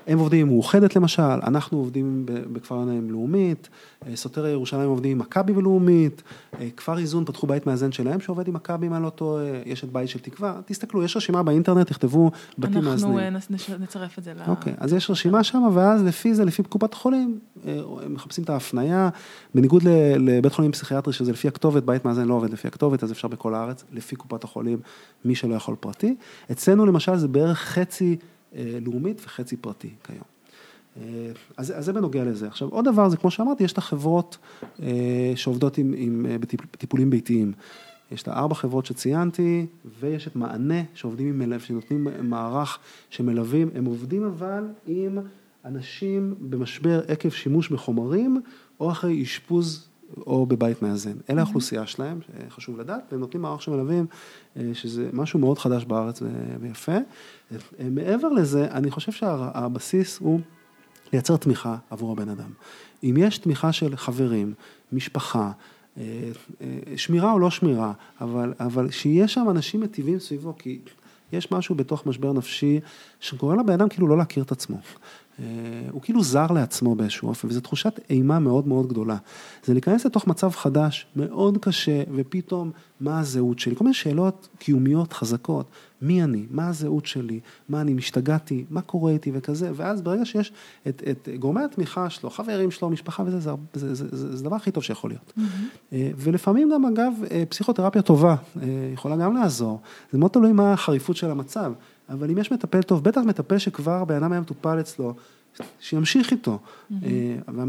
הם עובדים עם מאוחדת למשל, אנחנו עובדים בכפר עיניים לאומית, אה, סוטריה ירושלים עובדים עם מכבי ולאומית, אה, כפר איזון פתחו בית מאזן שלהם שעובד עם מכבי אם אני לא טועה, יש את בית של תקווה, תסתכלו, יש רשימה באינטרנט, תכתבו בתים מאזנים. אנחנו נצרף את זה. אוקיי, אז יש רשימה שם, ואז לפי זה, לפי קופת חולים, אה, הם מחפשים את ההפניה, בניגוד לבית חולים פסיכיאטרי שזה לפי הכתובת, בית מאזן לא עובד לפי הכתובת, אז אפשר בכל הארץ, לפי קופת החולים, מי שלא יכול פרטי. אצלנו למשל זה בערך חצי לאומית וחצי פרטי כיום. אה, אז, אז זה בנוגע לזה. עכשיו, עוד דבר זה, כמו שאמרתי, יש את החברות אה, שעובדות עם, עם, אה, בטיפולים ביתיים. יש את הארבע חברות שציינתי, ויש את מענה שעובדים עם מלווים, שנותנים מערך שמלווים, הם עובדים אבל עם אנשים במשבר עקב שימוש בחומרים, או אחרי אשפוז או בבית מאזן. אלה האוכלוסייה שלהם, חשוב לדעת, והם נותנים מערך שמלווים, שזה משהו מאוד חדש בארץ ויפה. מעבר לזה, אני חושב שהבסיס הוא לייצר תמיכה עבור הבן אדם. אם יש תמיכה של חברים, משפחה, אה, אה, שמירה או לא שמירה, אבל, אבל שיש שם אנשים מטיבים סביבו, כי יש משהו בתוך משבר נפשי שקורה לבן אדם כאילו לא להכיר את עצמו. אה, הוא כאילו זר לעצמו באיזשהו אופן, וזו תחושת אימה מאוד מאוד גדולה. זה להיכנס לתוך מצב חדש, מאוד קשה, ופתאום, מה הזהות שלי? כל מיני שאלות קיומיות חזקות. מי אני? מה הזהות שלי? מה אני משתגעתי? מה קורה איתי וכזה? ואז ברגע שיש את, את גורמי התמיכה שלו, חברים שלו, משפחה וזה, זה, זה, זה, זה, זה הדבר הכי טוב שיכול להיות. Mm-hmm. ולפעמים גם, אגב, אה, פסיכותרפיה טובה יכולה גם לעזור. זה מאוד תלוי מה החריפות של המצב. אבל אם יש מטפל טוב, בטח מטפל שכבר בן אדם היה מטופל אצלו, שימשיך איתו. Mm-hmm.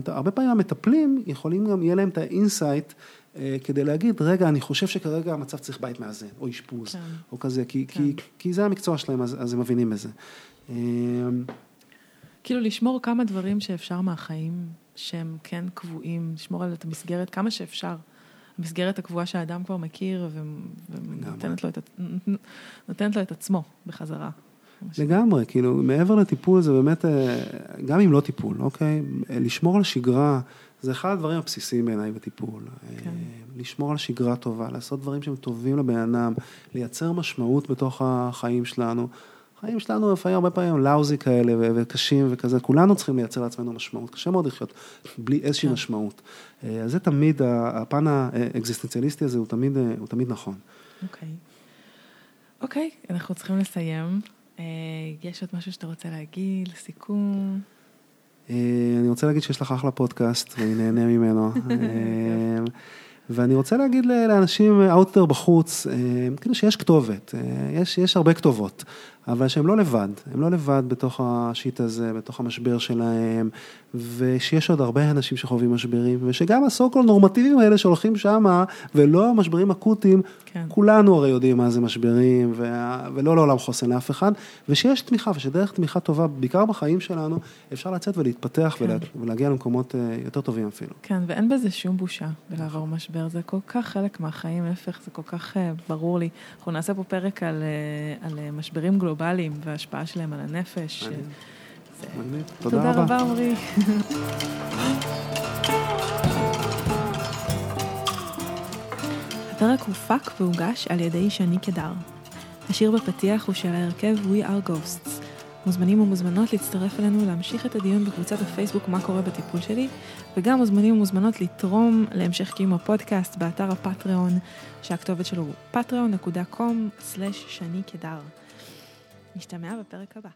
הרבה פעמים המטפלים יכולים גם, יהיה להם את ה insight אה, כדי להגיד, רגע, אני חושב שכרגע המצב צריך בית מאזן, או אשפוז, כן. או כזה, כי, כן. כי, כי זה המקצוע שלהם, אז, אז הם מבינים בזה. כאילו לשמור כמה דברים שאפשר מהחיים, שהם כן קבועים, לשמור על את המסגרת כמה שאפשר. המסגרת הקבועה שהאדם כבר מכיר ונותנת לו, לו את עצמו בחזרה. לגמרי, כאילו, מעבר לטיפול זה באמת, אה, גם אם לא טיפול, אוקיי? לשמור על שגרה, זה אחד הדברים הבסיסיים בעיניי בטיפול. כן. אה, לשמור על שגרה טובה, לעשות דברים שהם טובים לבן אדם, לייצר משמעות בתוך החיים שלנו. החיים שלנו לפעמים הרבה פעמים לאוזי כאלה וקשים וכזה, כולנו צריכים לייצר לעצמנו משמעות, קשה מאוד לחיות בלי איזושהי כן. משמעות. אה, אז זה תמיד, הפן האקזיסטנציאליסטי הזה הוא תמיד, הוא תמיד נכון. אוקיי. אוקיי, אנחנו צריכים לסיים. אה, יש עוד משהו שאתה רוצה להגיד, לסיכום? אה, אני רוצה להגיד שיש לך אחלה פודקאסט, ואני נהנה ממנו. ואני רוצה להגיד לאנשים out there בחוץ, כאילו שיש כתובת, יש, יש הרבה כתובות. אבל שהם לא לבד, הם לא לבד בתוך השיט הזה, בתוך המשבר שלהם, ושיש עוד הרבה אנשים שחווים משברים, ושגם הסו קול נורמטיביים האלה שהולכים שמה, ולא המשברים אקוטיים, כן. כולנו הרי יודעים מה זה משברים, ו... ולא לעולם חוסן לאף אחד, ושיש תמיכה, ושדרך תמיכה טובה, בעיקר בחיים שלנו, אפשר לצאת ולהתפתח כן. ולה... ולהגיע למקומות אה, יותר טובים אפילו. כן, ואין בזה שום בושה בלעבור משבר, זה כל כך חלק מהחיים, להפך, זה כל כך אה, ברור לי. אנחנו נעשה פה פרק על, אה, על משברים גלובליים וההשפעה שלהם על הנפש. מגניב. תודה רבה. תודה רבה, עמרי. הפרק הופק והוגש על ידי שני קדר. השיר בפתיח הוא של ההרכב We Are Ghosts. מוזמנים ומוזמנות להצטרף אלינו להמשיך את הדיון בקבוצת הפייסבוק מה קורה בטיפול שלי, וגם מוזמנים ומוזמנות לתרום להמשך קיום הפודקאסט באתר הפטריון, שהכתובת שלו הוא patreon.com/שני קדר. נשתמע בפרק הבא.